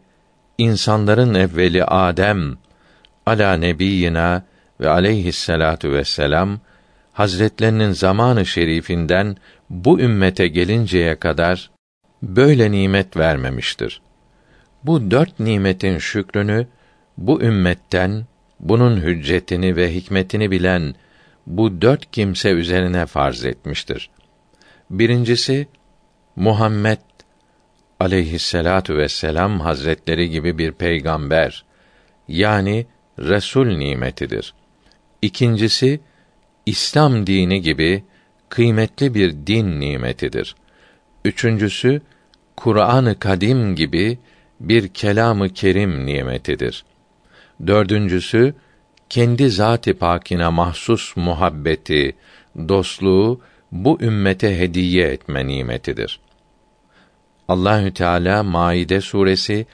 insanların evveli Adem ala nebiyina ve aleyhisselatu vesselam Hazretlerinin zamanı şerifinden bu ümmete gelinceye kadar böyle nimet vermemiştir. Bu dört nimetin şükrünü bu ümmetten bunun hüccetini ve hikmetini bilen bu dört kimse üzerine farz etmiştir. Birincisi Muhammed aleyhisselatu vesselam hazretleri gibi bir peygamber yani resul nimetidir. İkincisi İslam dini gibi kıymetli bir din nimetidir. Üçüncüsü Kur'an-ı Kadim gibi bir kelamı kerim nimetidir. Dördüncüsü kendi zat-ı pakine mahsus muhabbeti, dostluğu bu ümmete hediye etme nimetidir. Allahü Teala Maide suresi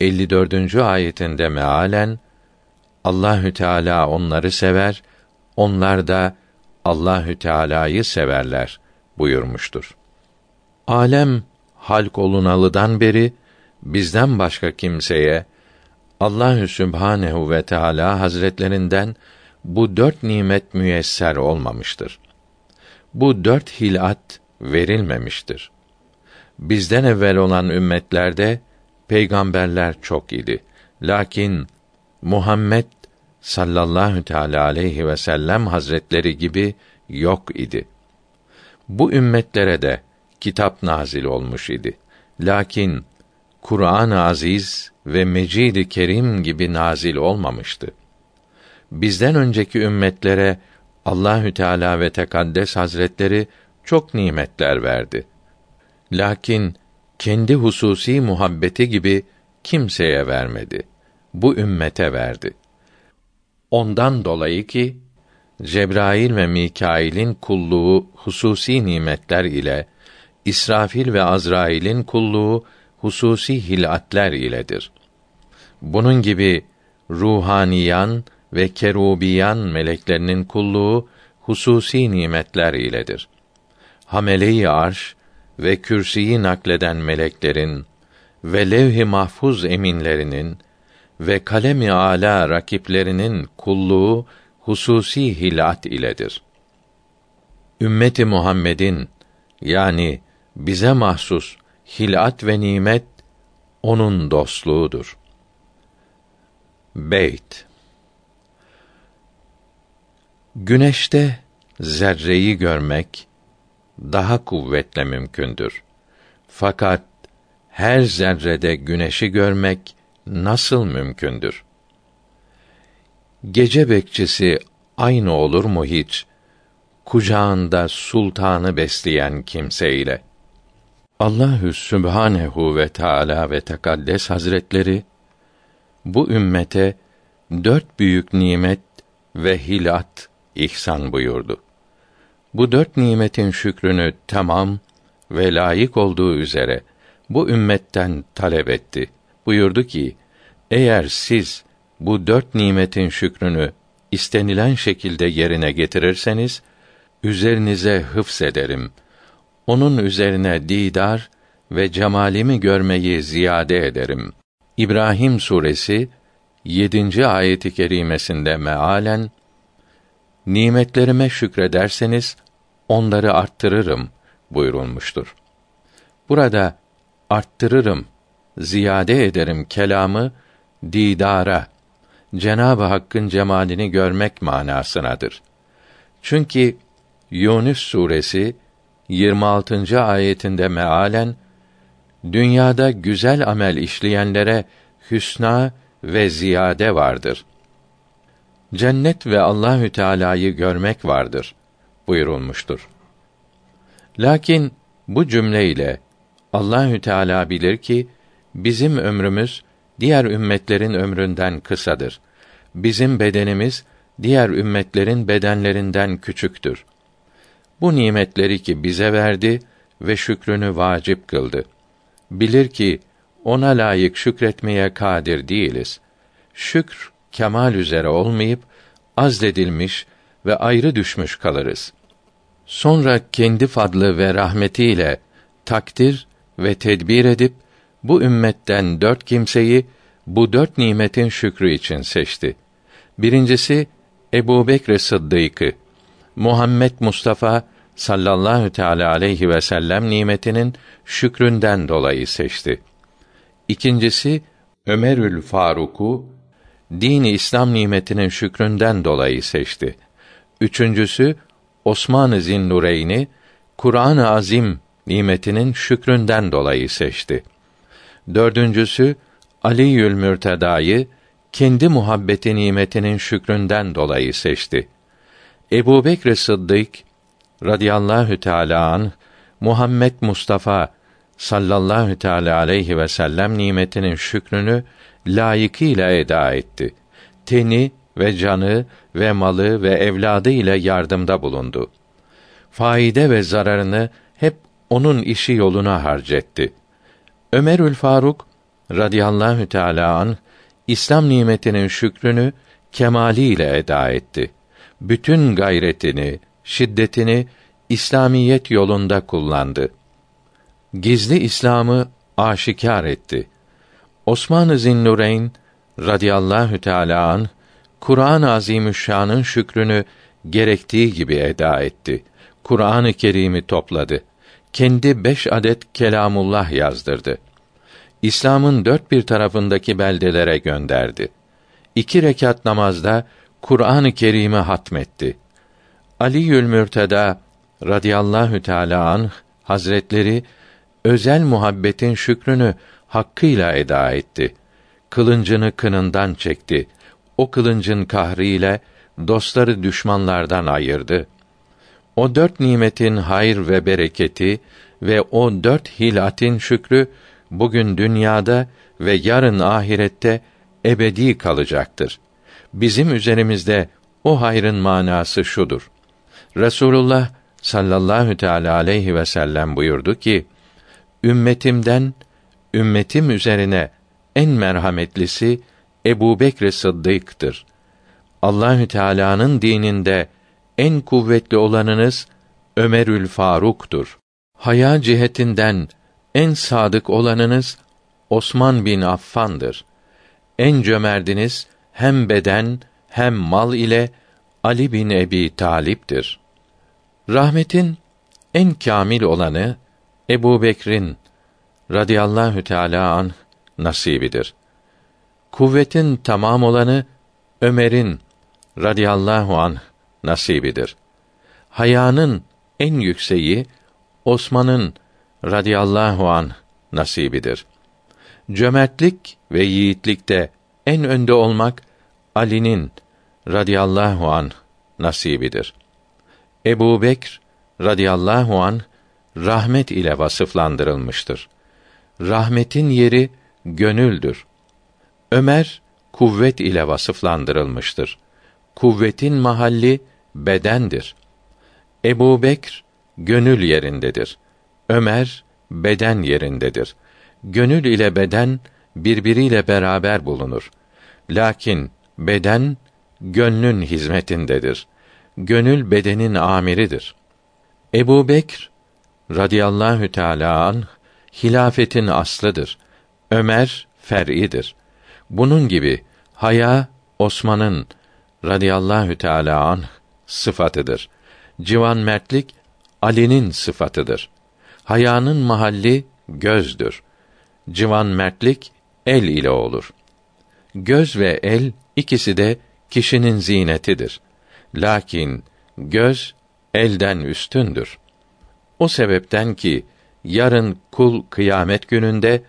54. ayetinde mealen Allahü Teala onları sever, onlar da Allahü Teala'yı severler buyurmuştur. Alem halk olunalıdan beri bizden başka kimseye Allahü Sübhanehu ve Teala Hazretlerinden bu dört nimet müyesser olmamıştır. Bu dört hilat verilmemiştir. Bizden evvel olan ümmetlerde peygamberler çok idi. Lakin Muhammed sallallahu teala aleyhi ve sellem hazretleri gibi yok idi. Bu ümmetlere de kitap nazil olmuş idi. Lakin Kur'an-ı Aziz ve Mecid-i Kerim gibi nazil olmamıştı. Bizden önceki ümmetlere Allahü Teala ve Tekaddes Hazretleri çok nimetler verdi. Lakin kendi hususi muhabbeti gibi kimseye vermedi. Bu ümmete verdi. Ondan dolayı ki Cebrail ve Mikail'in kulluğu hususi nimetler ile İsrafil ve Azrail'in kulluğu hususi hilatler iledir. Bunun gibi ruhaniyan ve kerubiyan meleklerinin kulluğu hususi nimetler iledir. Hamele-i arş ve kürsiyi nakleden meleklerin ve levh-i mahfuz eminlerinin ve kalemi ala rakiplerinin kulluğu hususi hilat iledir. Ümmeti Muhammed'in yani bize mahsus hilat ve nimet onun dostluğudur. Beyt Güneşte zerreyi görmek daha kuvvetle mümkündür. Fakat her zerrede güneşi görmek nasıl mümkündür? Gece bekçisi aynı olur mu hiç? Kucağında sultanı besleyen kimseyle. Allahü Sübhanehu ve Teala ve Tekaddes Hazretleri bu ümmete dört büyük nimet ve hilat ihsan buyurdu. Bu dört nimetin şükrünü tamam ve layık olduğu üzere bu ümmetten talep etti. Buyurdu ki: Eğer siz bu dört nimetin şükrünü istenilen şekilde yerine getirirseniz üzerinize hıfz ederim. Onun üzerine didar ve cemalimi görmeyi ziyade ederim. İbrahim suresi 7. ayeti kerimesinde mealen nimetlerime şükrederseniz onları arttırırım buyurulmuştur. Burada arttırırım, ziyade ederim kelamı didara, Cenab-ı Hakk'ın cemalini görmek manasınadır. Çünkü Yunus suresi 26. ayetinde mealen dünyada güzel amel işleyenlere hüsna ve ziyade vardır. Cennet ve Allahü Teala'yı görmek vardır buyurulmuştur. Lakin bu cümle ile Allahü Teala bilir ki bizim ömrümüz diğer ümmetlerin ömründen kısadır. Bizim bedenimiz diğer ümmetlerin bedenlerinden küçüktür. Bu nimetleri ki bize verdi ve şükrünü vacip kıldı. Bilir ki ona layık şükretmeye kadir değiliz. Şükr kemal üzere olmayıp azledilmiş ve ayrı düşmüş kalırız. Sonra kendi fadlı ve rahmetiyle takdir ve tedbir edip bu ümmetten dört kimseyi bu dört nimetin şükrü için seçti. Birincisi Ebu Bekr Sıddık'ı, Muhammed Mustafa sallallahu teala aleyhi ve sellem nimetinin şükründen dolayı seçti. İkincisi Ömerül Faruk'u dini İslam nimetinin şükründen dolayı seçti. Üçüncüsü Osman-ı Zinnureyn'i Kur'an-ı Azim nimetinin şükründen dolayı seçti. Dördüncüsü Aliül Mürteda'yı kendi muhabbeti nimetinin şükründen dolayı seçti. Ebu Bekr Sıddık radıyallahu teâlâ an, Muhammed Mustafa sallallahu teâlâ aleyhi ve sellem nimetinin şükrünü layıkıyla eda etti. Teni ve canı ve malı ve evladı ile yardımda bulundu. Faide ve zararını hep onun işi yoluna harcetti. Ömerül Faruk radıyallahu teâlâ an, İslam nimetinin şükrünü kemaliyle eda etti. Bütün gayretini, şiddetini İslamiyet yolunda kullandı. Gizli İslam'ı aşikar etti. Osman-ı Zinnureyn radıyallahu teâlâ an, Kur'an-ı Azimüşşan'ın şükrünü gerektiği gibi eda etti. Kur'an-ı Kerim'i topladı. Kendi beş adet kelamullah yazdırdı. İslam'ın dört bir tarafındaki beldelere gönderdi. İki rekat namazda Kur'an-ı Kerim'i hatmetti. Ali Mürteda radıyallahu teâlâ anh hazretleri özel muhabbetin şükrünü hakkıyla eda etti. Kılıncını kınından çekti. O kılıncın kahriyle dostları düşmanlardan ayırdı. O dört nimetin hayır ve bereketi ve o dört hilatin şükrü bugün dünyada ve yarın ahirette ebedi kalacaktır. Bizim üzerimizde o hayrın manası şudur. Resulullah sallallahu teala aleyhi ve sellem buyurdu ki: Ümmetimden ümmetim üzerine en merhametlisi Ebu Bekr Sıddık'tır. Allahü Teala'nın dininde en kuvvetli olanınız Ömerül Faruk'tur. Haya cihetinden en sadık olanınız Osman bin Affan'dır. En cömertiniz hem beden hem mal ile Ali bin Ebi Talip'tir. Rahmetin en kamil olanı Ebu Bekir'in radıyallahu teâlâ an nasibidir. Kuvvetin tamam olanı Ömer'in radıyallahu an nasibidir. Hayanın en yükseği Osman'ın radıyallahu an nasibidir. Cömertlik ve yiğitlikte en önde olmak Ali'nin radıyallahu an nasibidir. Ebu Bekr radıyallahu an rahmet ile vasıflandırılmıştır. Rahmetin yeri gönüldür. Ömer kuvvet ile vasıflandırılmıştır. Kuvvetin mahalli bedendir. Ebu Bekr gönül yerindedir. Ömer beden yerindedir. Gönül ile beden birbiriyle beraber bulunur. Lakin beden gönlün hizmetindedir. Gönül bedenin amiridir. Ebu Bekr radıyallahu teâlâ an hilafetin aslıdır. Ömer fer'idir. Bunun gibi haya Osman'ın radıyallahu teâlâ an sıfatıdır. Civan mertlik Ali'nin sıfatıdır. Hayanın mahalli gözdür. Civan mertlik el ile olur. Göz ve el ikisi de kişinin zinetidir. Lakin göz elden üstündür. O sebepten ki yarın kul kıyamet gününde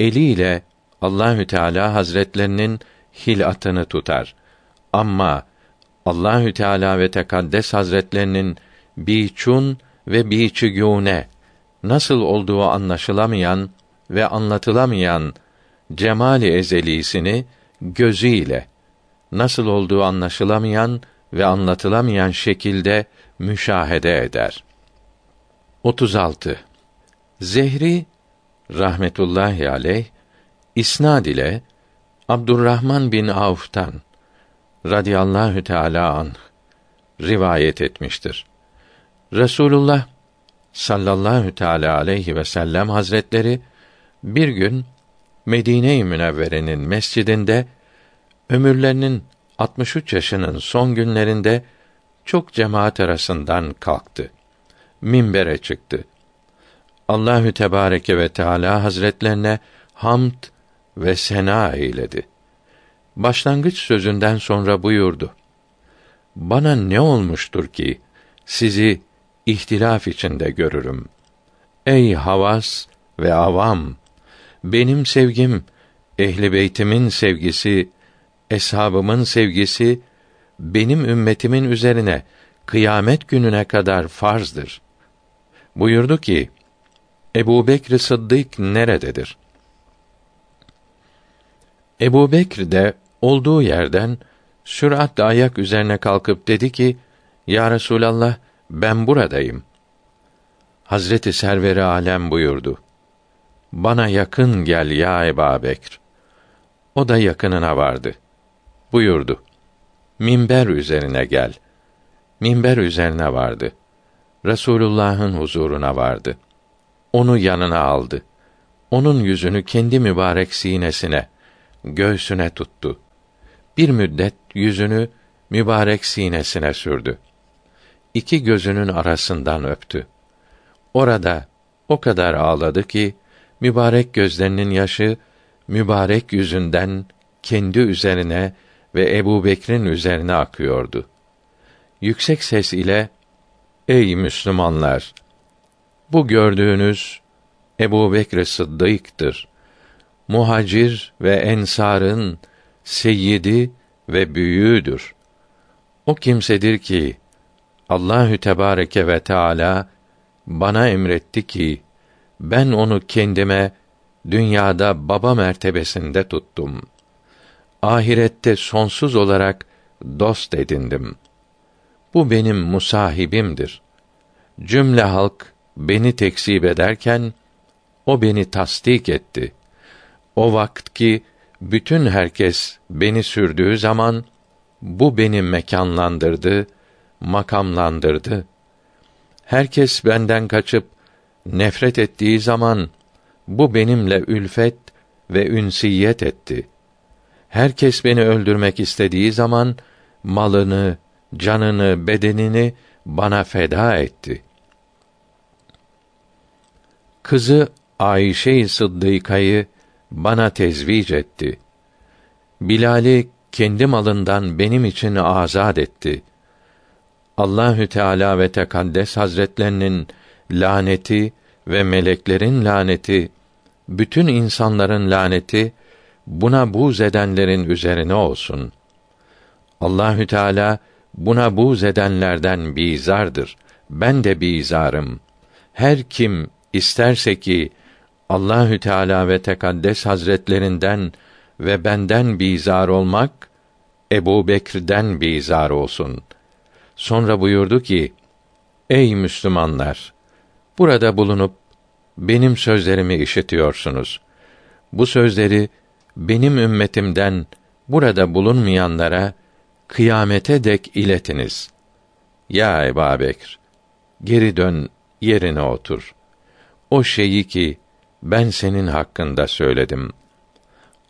eliyle Allahü Teala Hazretlerinin hilatını tutar. Ama Allahü Teala ve Tekaddes Hazretlerinin biçun ve biçigûne nasıl olduğu anlaşılamayan ve anlatılamayan cemali ezelisini gözüyle nasıl olduğu anlaşılamayan ve anlatılamayan şekilde müşahede eder. 36. Zehri rahmetullahi aleyh İsnad ile Abdurrahman bin Avf'tan radıyallahu teala anh rivayet etmiştir. Resulullah sallallahu teala aleyhi ve sellem hazretleri bir gün Medine-i Münevvere'nin mescidinde ömürlerinin 63 yaşının son günlerinde çok cemaat arasından kalktı. Minbere çıktı. Allahü Tebareke ve Teala Hazretlerine hamd ve sena eyledi. Başlangıç sözünden sonra buyurdu. Bana ne olmuştur ki sizi ihtilaf içinde görürüm. Ey havas ve avam! Benim sevgim, ehli beytimin sevgisi, eshabımın sevgisi, benim ümmetimin üzerine kıyamet gününe kadar farzdır. Buyurdu ki, Ebu Bekr Sıddık nerededir? Ebu Bekr de olduğu yerden süratle ayak üzerine kalkıp dedi ki, Ya Resulallah, ben buradayım. Hazreti Serveri Alem buyurdu. Bana yakın gel ya Ebu Bekr. O da yakınına vardı. Buyurdu. Minber üzerine gel. Minber üzerine vardı. Resulullah'ın huzuruna vardı. Onu yanına aldı. Onun yüzünü kendi mübarek sinesine, göğsüne tuttu. Bir müddet yüzünü mübarek sinesine sürdü. İki gözünün arasından öptü. Orada o kadar ağladı ki mübarek gözlerinin yaşı mübarek yüzünden kendi üzerine ve Ebu Bekr'in üzerine akıyordu. Yüksek ses ile Ey Müslümanlar! Bu gördüğünüz Ebu Bekr Sıddık'tır. Muhacir ve ensarın seyyidi ve büyüğüdür. O kimsedir ki Allahü Tebareke ve Teala bana emretti ki ben onu kendime dünyada baba mertebesinde tuttum. Ahirette sonsuz olarak dost edindim. Bu benim musahibimdir. Cümle halk beni tekzip ederken o beni tasdik etti. O vakt ki bütün herkes beni sürdüğü zaman bu beni mekanlandırdı, makamlandırdı. Herkes benden kaçıp nefret ettiği zaman bu benimle ülfet ve ünsiyet etti. Herkes beni öldürmek istediği zaman malını, canını, bedenini bana feda etti. Kızı Ayşe-i Sıddıka'yı bana tezvic etti. Bilal'i kendi malından benim için azad etti. Allahü Teala ve Tekaddes Hazretlerinin laneti ve meleklerin laneti, bütün insanların laneti buna buz edenlerin üzerine olsun. Allahü Teala buna buz edenlerden bizardır. Ben de bizarım. Her kim isterse ki Allahü Teala ve Tekaddes Hazretlerinden ve benden bizar olmak Ebu Bekir'den bizar olsun. Sonra buyurdu ki, Ey Müslümanlar! Burada bulunup benim sözlerimi işitiyorsunuz. Bu sözleri benim ümmetimden burada bulunmayanlara kıyamete dek iletiniz. Ya Ebu Bekr, geri dön, yerine otur. O şeyi ki ben senin hakkında söyledim.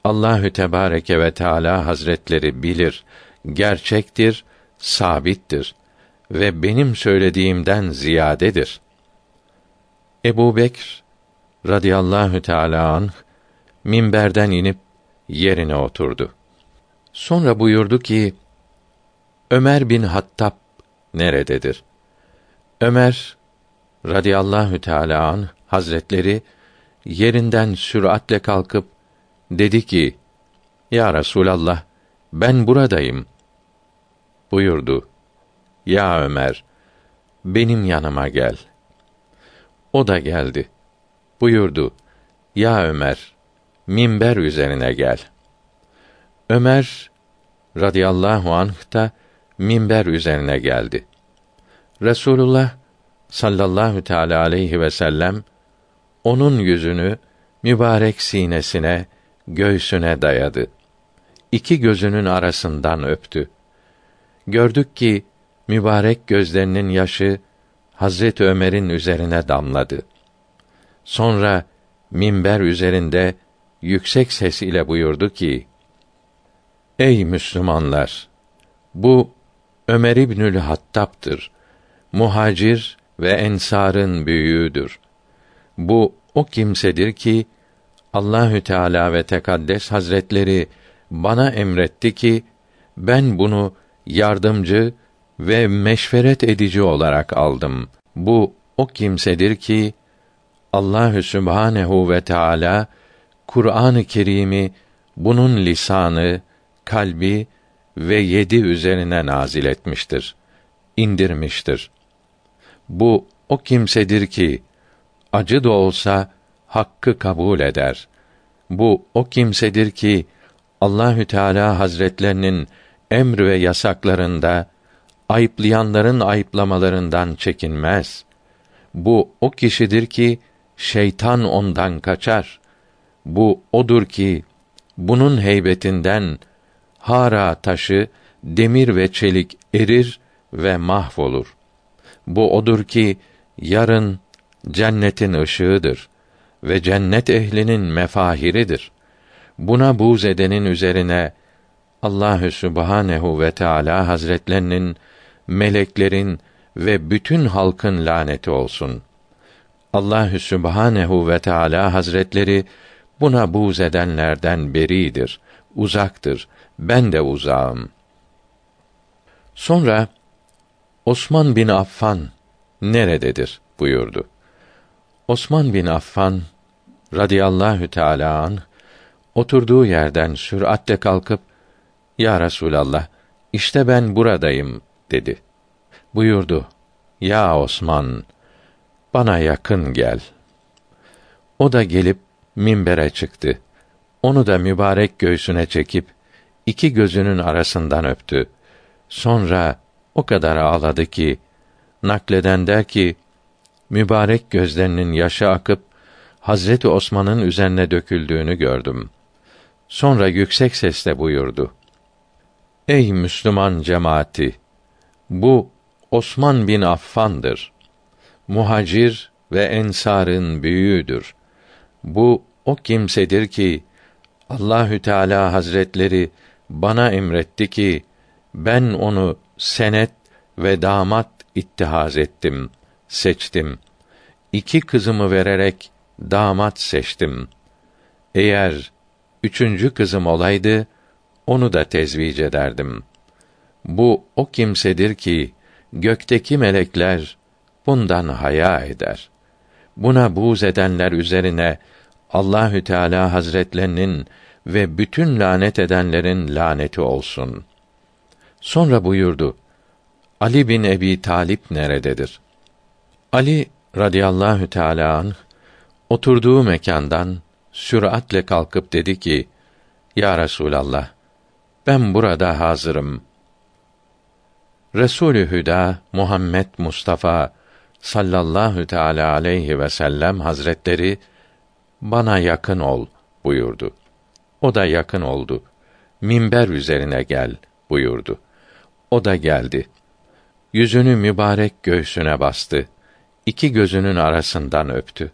Allahü Tebareke ve Teala Hazretleri bilir, gerçektir, sabittir ve benim söylediğimden ziyadedir. Ebu Bekr radıyallahu teâlâ anh, minberden inip yerine oturdu. Sonra buyurdu ki, Ömer bin Hattab nerededir? Ömer radıyallahu teâlâ anh, hazretleri yerinden süratle kalkıp dedi ki: Ya Resulallah, ben buradayım. Buyurdu. Ya Ömer, benim yanıma gel. O da geldi. Buyurdu. Ya Ömer, minber üzerine gel. Ömer radıyallahu anh da minber üzerine geldi. Resulullah sallallahu teala aleyhi ve sellem onun yüzünü mübarek sinesine, göğsüne dayadı. İki gözünün arasından öptü. Gördük ki mübarek gözlerinin yaşı Hazret Ömer'in üzerine damladı. Sonra minber üzerinde yüksek ses ile buyurdu ki: Ey Müslümanlar! Bu Ömer İbnül Hattab'dır. Muhacir ve ensarın büyüğüdür. Bu o kimsedir ki Allahü Teala ve Tekaddes Hazretleri bana emretti ki ben bunu yardımcı ve meşveret edici olarak aldım. Bu o kimsedir ki Allahü Sübhanehu ve Teala Kur'an-ı Kerim'i bunun lisanı, kalbi ve yedi üzerine nazil etmiştir, indirmiştir. Bu o kimsedir ki acı da olsa hakkı kabul eder. Bu o kimsedir ki Allahü Teala Hazretlerinin emr ve yasaklarında ayıplayanların ayıplamalarından çekinmez. Bu o kişidir ki şeytan ondan kaçar. Bu odur ki bunun heybetinden Hara taşı, demir ve çelik erir ve mahvolur. Bu odur ki yarın cennetin ışığıdır ve cennet ehlinin mefahiridir. Buna buğz edenin üzerine Allahü Sübhanehu ve Teala Hazretlerinin, meleklerin ve bütün halkın laneti olsun. Allahü Sübhanehu ve Teala Hazretleri buna buğz edenlerden beridir, uzaktır. Ben de uzağım. Sonra Osman bin Affan nerededir buyurdu. Osman bin Affan radıyallahu teala an oturduğu yerden süratle kalkıp ya Resulallah işte ben buradayım dedi. Buyurdu. Ya Osman bana yakın gel. O da gelip minbere çıktı. Onu da mübarek göğsüne çekip iki gözünün arasından öptü. Sonra o kadar ağladı ki nakleden der ki mübarek gözlerinin yaşı akıp Hazreti Osman'ın üzerine döküldüğünü gördüm. Sonra yüksek sesle buyurdu. Ey Müslüman cemaati! Bu Osman bin Affan'dır. Muhacir ve ensarın büyüğüdür. Bu o kimsedir ki Allahü Teala Hazretleri bana emretti ki ben onu senet ve damat ittihaz ettim, seçtim. İki kızımı vererek damat seçtim. Eğer üçüncü kızım olaydı, onu da tezvic ederdim. Bu o kimsedir ki gökteki melekler bundan haya eder. Buna buğz edenler üzerine Allahü Teala Hazretlerinin ve bütün lanet edenlerin laneti olsun. Sonra buyurdu: Ali bin Ebi Talip nerededir? Ali radıyallahu teala anh, oturduğu mekandan süratle kalkıp dedi ki: Ya Resulallah, ben burada hazırım. Resulü Hüda Muhammed Mustafa sallallahu teala aleyhi ve sellem hazretleri bana yakın ol buyurdu. O da yakın oldu. Minber üzerine gel buyurdu. O da geldi. Yüzünü mübarek göğsüne bastı. İki gözünün arasından öptü.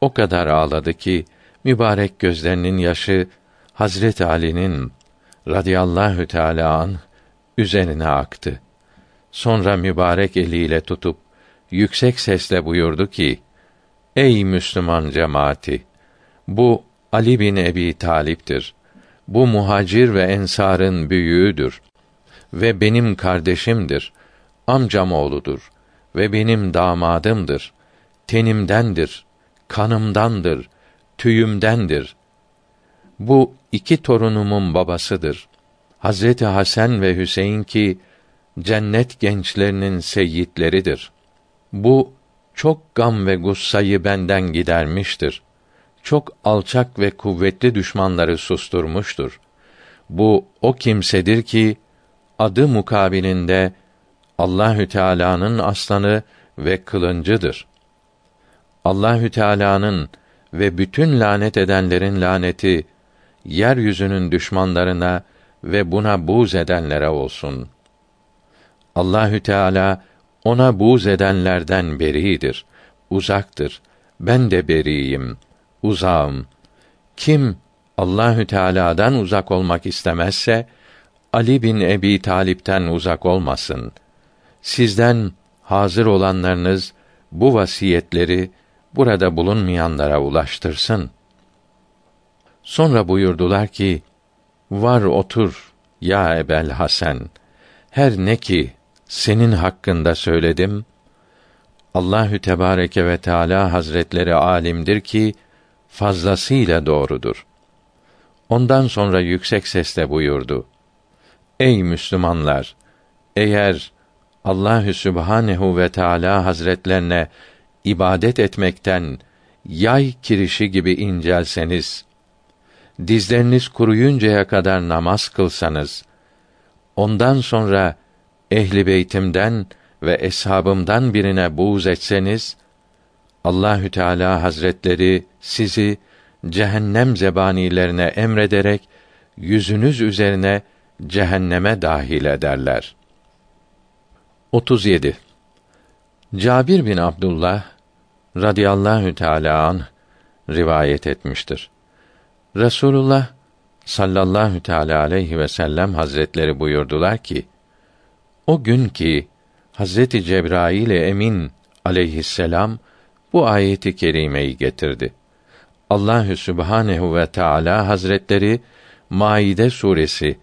O kadar ağladı ki mübarek gözlerinin yaşı Hazret Ali'nin radıyallahu teala an üzerine aktı. Sonra mübarek eliyle tutup yüksek sesle buyurdu ki: Ey Müslüman cemaati! Bu Ali bin Ebi Talip'tir. Bu muhacir ve ensarın büyüğüdür ve benim kardeşimdir. Amcam oğludur ve benim damadımdır. Tenimdendir, kanımdandır, tüyümdendir. Bu iki torunumun babasıdır. Hazreti Hasan ve Hüseyin ki cennet gençlerinin seyyidleridir. Bu çok gam ve gussayı benden gidermiştir çok alçak ve kuvvetli düşmanları susturmuştur. Bu o kimsedir ki adı mukabilinde Allahü Teala'nın aslanı ve kılıncıdır. Allahü Teala'nın ve bütün lanet edenlerin laneti yeryüzünün düşmanlarına ve buna buğz edenlere olsun. Allahü Teala ona buğz edenlerden beridir, uzaktır. Ben de beriyim, uzağım. Kim Allahü Teala'dan uzak olmak istemezse Ali bin Ebi Talip'ten uzak olmasın. Sizden hazır olanlarınız bu vasiyetleri burada bulunmayanlara ulaştırsın. Sonra buyurdular ki: Var otur ya Ebel Hasan. Her ne ki senin hakkında söyledim. Allahü Tebareke ve Teala Hazretleri alimdir ki fazlasıyla doğrudur. Ondan sonra yüksek sesle buyurdu: Ey Müslümanlar! Eğer Allahü Sübhanehu ve Teala Hazretlerine ibadet etmekten yay kirişi gibi incelseniz, dizleriniz kuruyuncaya kadar namaz kılsanız, ondan sonra ehli beytimden ve eshabımdan birine buğz etseniz, Allahü Teala Hazretleri sizi cehennem zebanilerine emrederek yüzünüz üzerine cehenneme dahil ederler. 37. Cabir bin Abdullah radıyallahu teala an rivayet etmiştir. Resulullah sallallahu teala aleyhi ve sellem hazretleri buyurdular ki: O gün ki Hazreti Cebrail Emin aleyhisselam bu ayeti kerimeyi getirdi. Allahü Sübhanehu ve Teala Hazretleri Maide suresi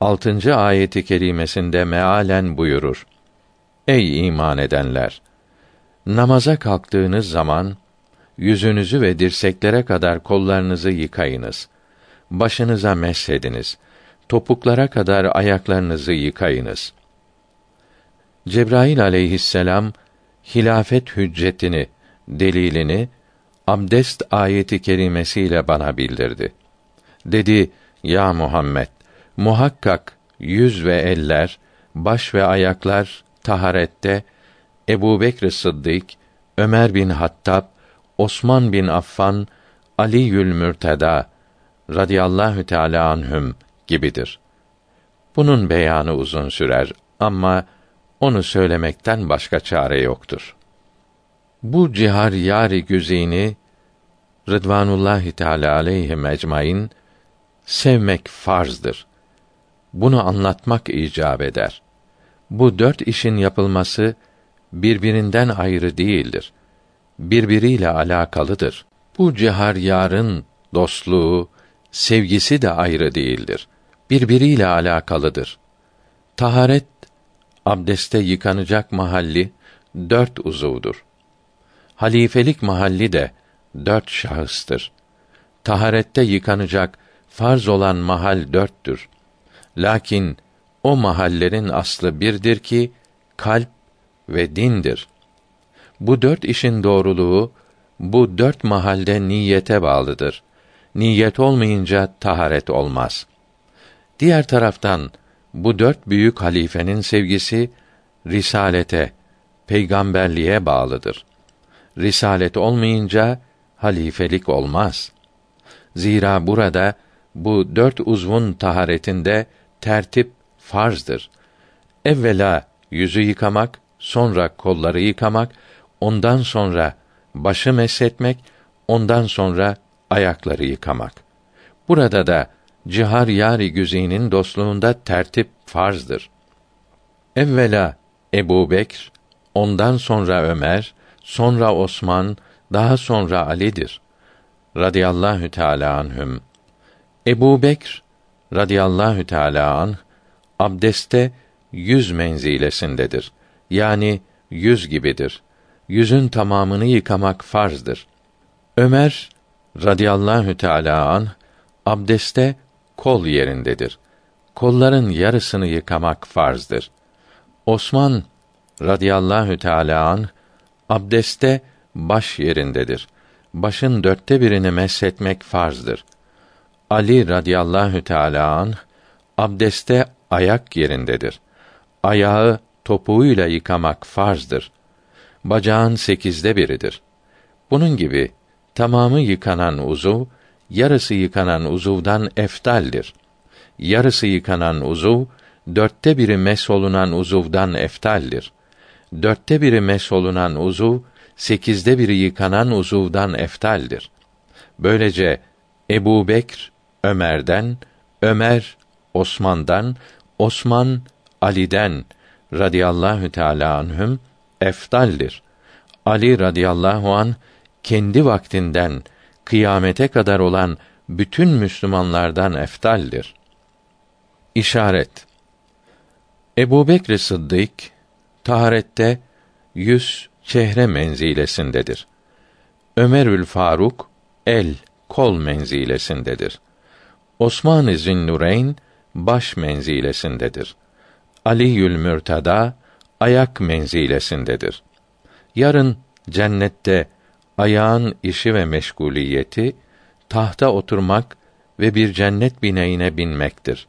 6. ayeti kerimesinde mealen buyurur. Ey iman edenler! Namaza kalktığınız zaman yüzünüzü ve dirseklere kadar kollarınızı yıkayınız. Başınıza mesediniz. Topuklara kadar ayaklarınızı yıkayınız. Cebrail aleyhisselam hilafet hüccetini, delilini abdest ayeti kerimesiyle bana bildirdi. Dedi: Ya Muhammed, muhakkak yüz ve eller, baş ve ayaklar taharette Ebu Bekr Sıddık, Ömer bin Hattab, Osman bin Affan, Ali Mürteda radıyallahu teala anhüm gibidir. Bunun beyanı uzun sürer ama onu söylemekten başka çare yoktur. Bu cihar yari güzini Rıdvanullahi Teala aleyhi ecmaîn sevmek farzdır. Bunu anlatmak icap eder. Bu dört işin yapılması birbirinden ayrı değildir. Birbiriyle alakalıdır. Bu cihar yarın dostluğu, sevgisi de ayrı değildir. Birbiriyle alakalıdır. Taharet abdeste yıkanacak mahalli dört uzuvdur. Halifelik mahalli de dört şahıstır. Taharette yıkanacak farz olan mahal dörttür. Lakin o mahallerin aslı birdir ki kalp ve dindir. Bu dört işin doğruluğu bu dört mahalde niyete bağlıdır. Niyet olmayınca taharet olmaz. Diğer taraftan bu dört büyük halifenin sevgisi risalete, peygamberliğe bağlıdır. Risalet olmayınca halifelik olmaz. Zira burada bu dört uzvun taharetinde tertip farzdır. Evvela yüzü yıkamak, sonra kolları yıkamak, ondan sonra başı mesletmek, ondan sonra ayakları yıkamak. Burada da cihar yari güzinin dostluğunda tertip farzdır. Evvela Ebu Bekr, ondan sonra Ömer, sonra Osman, daha sonra Ali'dir. Radiyallahu Teala anhüm. Ebu Bekr radıyallahu teâlâ an abdeste yüz menzilesindedir. Yani yüz gibidir. Yüzün tamamını yıkamak farzdır. Ömer radıyallahu teâlâ an abdeste kol yerindedir. Kolların yarısını yıkamak farzdır. Osman radıyallahu teâlâ an abdeste baş yerindedir. Başın dörtte birini meshetmek farzdır. Ali radıyallahu teala an abdeste ayak yerindedir. Ayağı topuğuyla yıkamak farzdır. Bacağın sekizde biridir. Bunun gibi tamamı yıkanan uzuv yarısı yıkanan uzuvdan eftaldir. Yarısı yıkanan uzuv, dörtte biri mesolunan uzuvdan eftaldir. Dörtte biri mesolunan uzuv, sekizde biri yıkanan uzuvdan eftaldir. Böylece Ebu Bekr, Ömer'den, Ömer, Osman'dan, Osman, Ali'den radıyallahu teâlâ anhüm eftaldir. Ali radıyallahu an kendi vaktinden kıyamete kadar olan bütün Müslümanlardan eftaldir. İşaret Ebu Bekr Sıddık taharette yüz çehre menzilesindedir. Ömerül Faruk el kol menzilesindedir. Osman-ı Zinnureyn baş menzilesindedir. Ali Yül Mürtada ayak menzilesindedir. Yarın cennette ayağın işi ve meşguliyeti tahta oturmak ve bir cennet bineğine binmektir.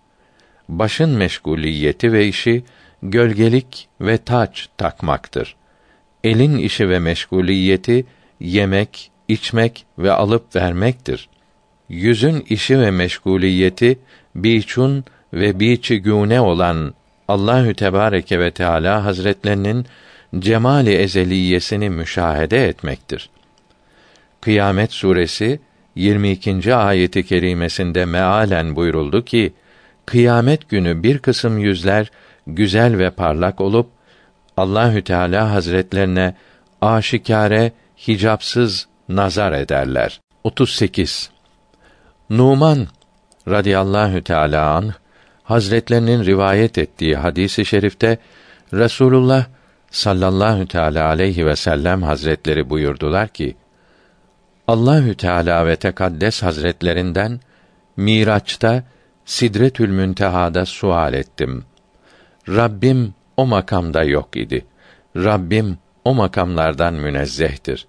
Başın meşguliyeti ve işi gölgelik ve taç takmaktır. Elin işi ve meşguliyeti yemek, içmek ve alıp vermektir. Yüzün işi ve meşguliyeti biçun ve biçigune olan Allahü Tebareke ve Teala Hazretlerinin cemali ezeliyesini müşahede etmektir. Kıyamet suresi 22. ayeti kerimesinde mealen buyuruldu ki kıyamet günü bir kısım yüzler güzel ve parlak olup Allahü Teala Hazretlerine aşikare hicapsız nazar ederler. 38 Numan radıyallahu teala an Hazretlerinin rivayet ettiği hadisi şerifte Resulullah sallallahu teala aleyhi ve sellem Hazretleri buyurdular ki Allahü Teala ve Tekaddes Hazretlerinden Miraç'ta Sidretül Münteha'da sual ettim. Rabbim o makamda yok idi. Rabbim o makamlardan münezzehtir.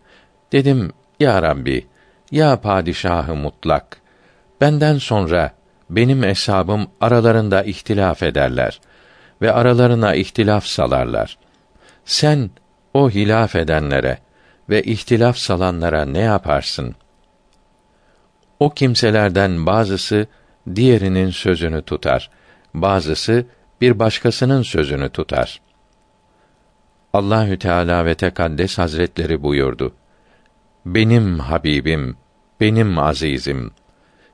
Dedim, ya Rabbi, ya padişahı mutlak, benden sonra benim hesabım aralarında ihtilaf ederler ve aralarına ihtilaf salarlar. Sen o hilaf edenlere ve ihtilaf salanlara ne yaparsın? O kimselerden bazısı diğerinin sözünü tutar, bazısı bir başkasının sözünü tutar. Allahü Teala ve Tekaddes Hazretleri buyurdu. Benim Habibim, benim azizim,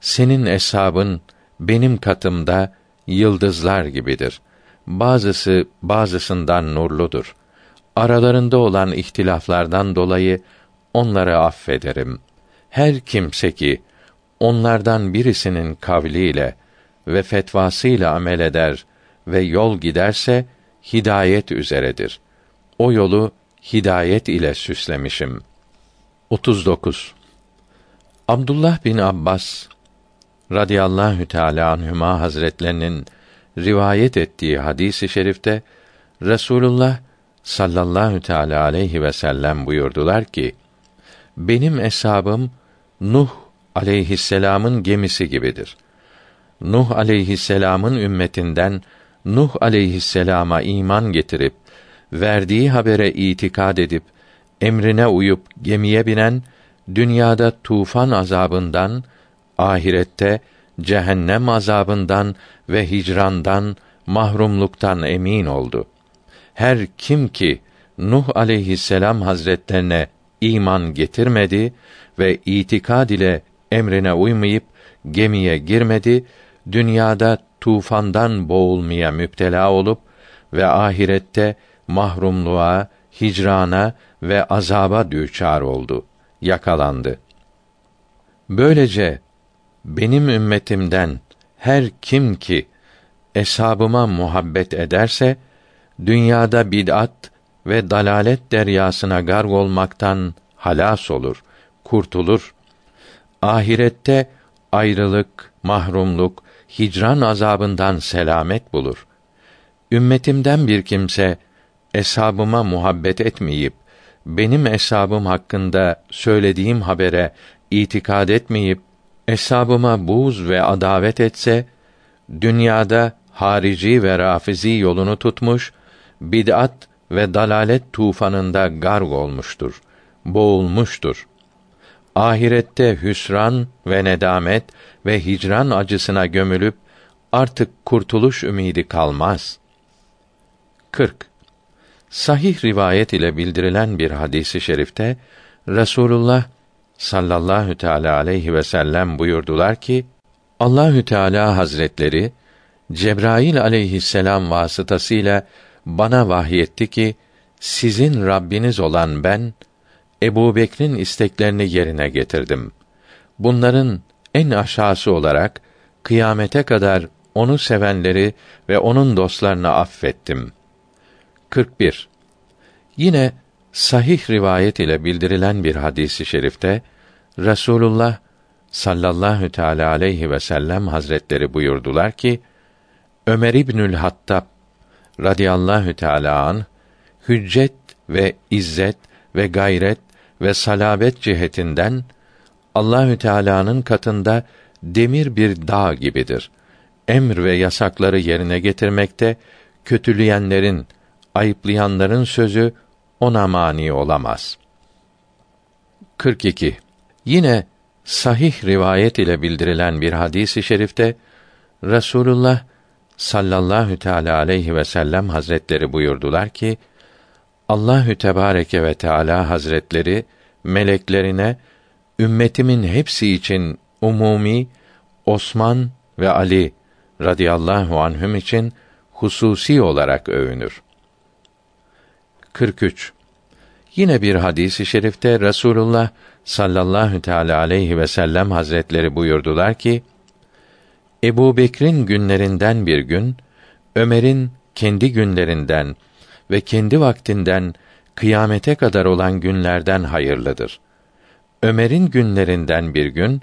senin eshabın benim katımda yıldızlar gibidir. Bazısı bazısından nurludur. Aralarında olan ihtilaflardan dolayı onları affederim. Her kimse ki onlardan birisinin kavliyle ve fetvasıyla amel eder ve yol giderse hidayet üzeredir. O yolu hidayet ile süslemişim. 39. Abdullah bin Abbas radıyallahu teala anhuma hazretlerinin rivayet ettiği hadisi i şerifte Resulullah sallallahu teala aleyhi ve sellem buyurdular ki benim eshabım Nuh aleyhisselam'ın gemisi gibidir. Nuh aleyhisselam'ın ümmetinden Nuh aleyhisselama iman getirip verdiği habere itikad edip emrine uyup gemiye binen dünyada tufan azabından ahirette cehennem azabından ve hicrandan mahrumluktan emin oldu. Her kim ki Nuh aleyhisselam hazretlerine iman getirmedi ve itikad ile emrine uymayıp gemiye girmedi, dünyada tufandan boğulmaya müptela olup ve ahirette mahrumluğa, hicrana ve azaba düçar oldu, yakalandı. Böylece benim ümmetimden her kim ki eshabıma muhabbet ederse dünyada bid'at ve dalalet deryasına garg olmaktan halas olur, kurtulur. Ahirette ayrılık, mahrumluk, hicran azabından selamet bulur. Ümmetimden bir kimse eshabıma muhabbet etmeyip benim eshabım hakkında söylediğim habere itikad etmeyip eshabıma buz ve adavet etse dünyada harici ve rafizi yolunu tutmuş bid'at ve dalalet tufanında garg olmuştur, boğulmuştur. ahirette hüsran ve nedamet ve hicran acısına gömülüp artık kurtuluş ümidi kalmaz. 40. Sahih rivayet ile bildirilen bir hadisi şerifte Resulullah sallallahu teala aleyhi ve sellem buyurdular ki Allahü Teala Hazretleri Cebrail aleyhisselam vasıtasıyla bana vahyetti ki sizin Rabbiniz olan ben Ebu Bekir'in isteklerini yerine getirdim. Bunların en aşağısı olarak kıyamete kadar onu sevenleri ve onun dostlarını affettim. 41. Yine sahih rivayet ile bildirilen bir hadisi şerifte Resulullah sallallahu teala aleyhi ve sellem hazretleri buyurdular ki Ömer İbnül Hattab radıyallahu teala an hüccet ve izzet ve gayret ve salabet cihetinden Allahü Teala'nın katında demir bir dağ gibidir. Emr ve yasakları yerine getirmekte kötüleyenlerin, ayıplayanların sözü ona mani olamaz. 42. Yine sahih rivayet ile bildirilen bir hadisi şerifte Resulullah sallallahu teala aleyhi ve sellem hazretleri buyurdular ki Allahü Tebareke ve Teala Hazretleri meleklerine ümmetimin hepsi için umumi Osman ve Ali radıyallahu anhüm için hususi olarak övünür. 43. Yine bir hadisi i şerifte Resulullah sallallahu teala aleyhi ve sellem hazretleri buyurdular ki: Ebu Bekir'in günlerinden bir gün, Ömer'in kendi günlerinden ve kendi vaktinden kıyamete kadar olan günlerden hayırlıdır. Ömer'in günlerinden bir gün,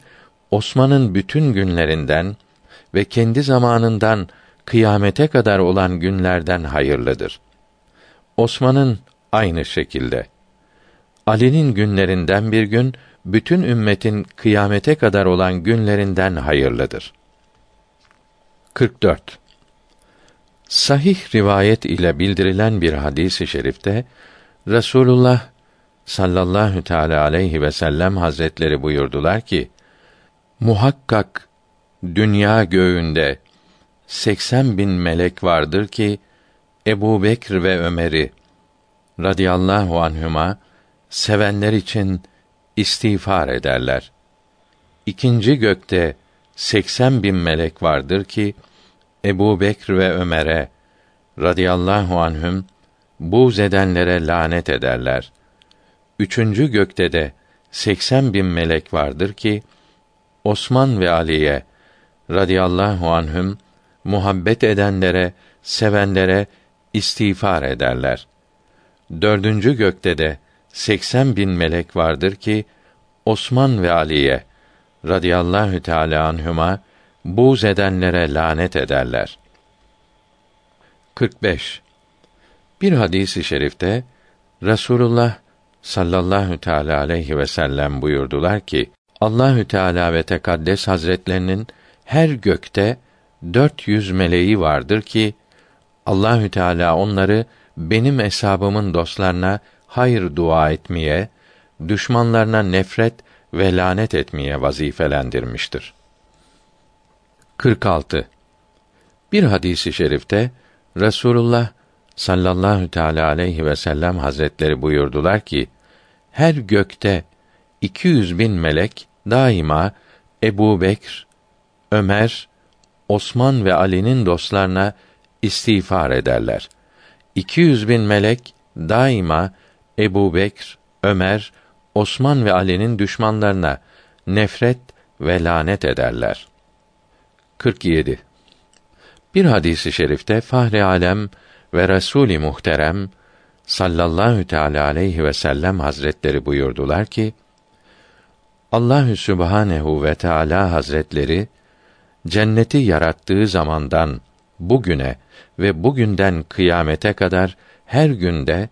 Osman'ın bütün günlerinden ve kendi zamanından kıyamete kadar olan günlerden hayırlıdır. Osman'ın aynı şekilde. Ali'nin günlerinden bir gün bütün ümmetin kıyamete kadar olan günlerinden hayırlıdır. 44. Sahih rivayet ile bildirilen bir hadisi i şerifte Resulullah sallallahu teala aleyhi ve sellem hazretleri buyurdular ki muhakkak dünya göğünde 80 bin melek vardır ki Ebu Bekr ve Ömer'i radıyallahu anhüma sevenler için istiğfar ederler. İkinci gökte 80 bin melek vardır ki Ebu Bekr ve Ömer'e radıyallahu anhüm buğz edenlere lanet ederler. Üçüncü gökte de 80 bin melek vardır ki Osman ve Ali'ye radıyallahu anhüm muhabbet edenlere, sevenlere istiğfar ederler. Dördüncü gökte de 80 bin melek vardır ki Osman ve Ali'ye radıyallahu teala anhuma buğz edenlere lanet ederler. 45. Bir hadisi i şerifte Rasulullah sallallahu teala aleyhi ve sellem buyurdular ki Allahü Teala ve Tekaddes Hazretlerinin her gökte 400 meleği vardır ki Allahü Teala onları benim hesabımın dostlarına hayır dua etmeye, düşmanlarına nefret ve lanet etmeye vazifelendirmiştir. 46. Bir hadisi şerifte Resulullah sallallahu teala aleyhi ve sellem hazretleri buyurdular ki her gökte 200 bin melek daima Ebu Bekr, Ömer, Osman ve Ali'nin dostlarına istiğfar ederler. 200 bin melek daima Ebu Bekr, Ömer, Osman ve Ali'nin düşmanlarına nefret ve lanet ederler. 47. Bir hadisi şerifte Fahri Alem ve Resûl-i Muhterem sallallahu teala aleyhi ve sellem hazretleri buyurdular ki Allahü Sübhanehu ve Teala Hazretleri cenneti yarattığı zamandan bugüne ve bugünden kıyamete kadar her günde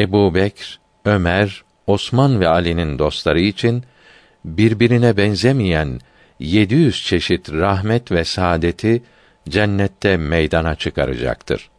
Ebu Bekr, Ömer, Osman ve Ali'nin dostları için birbirine benzemeyen 700 çeşit rahmet ve saadeti cennette meydana çıkaracaktır.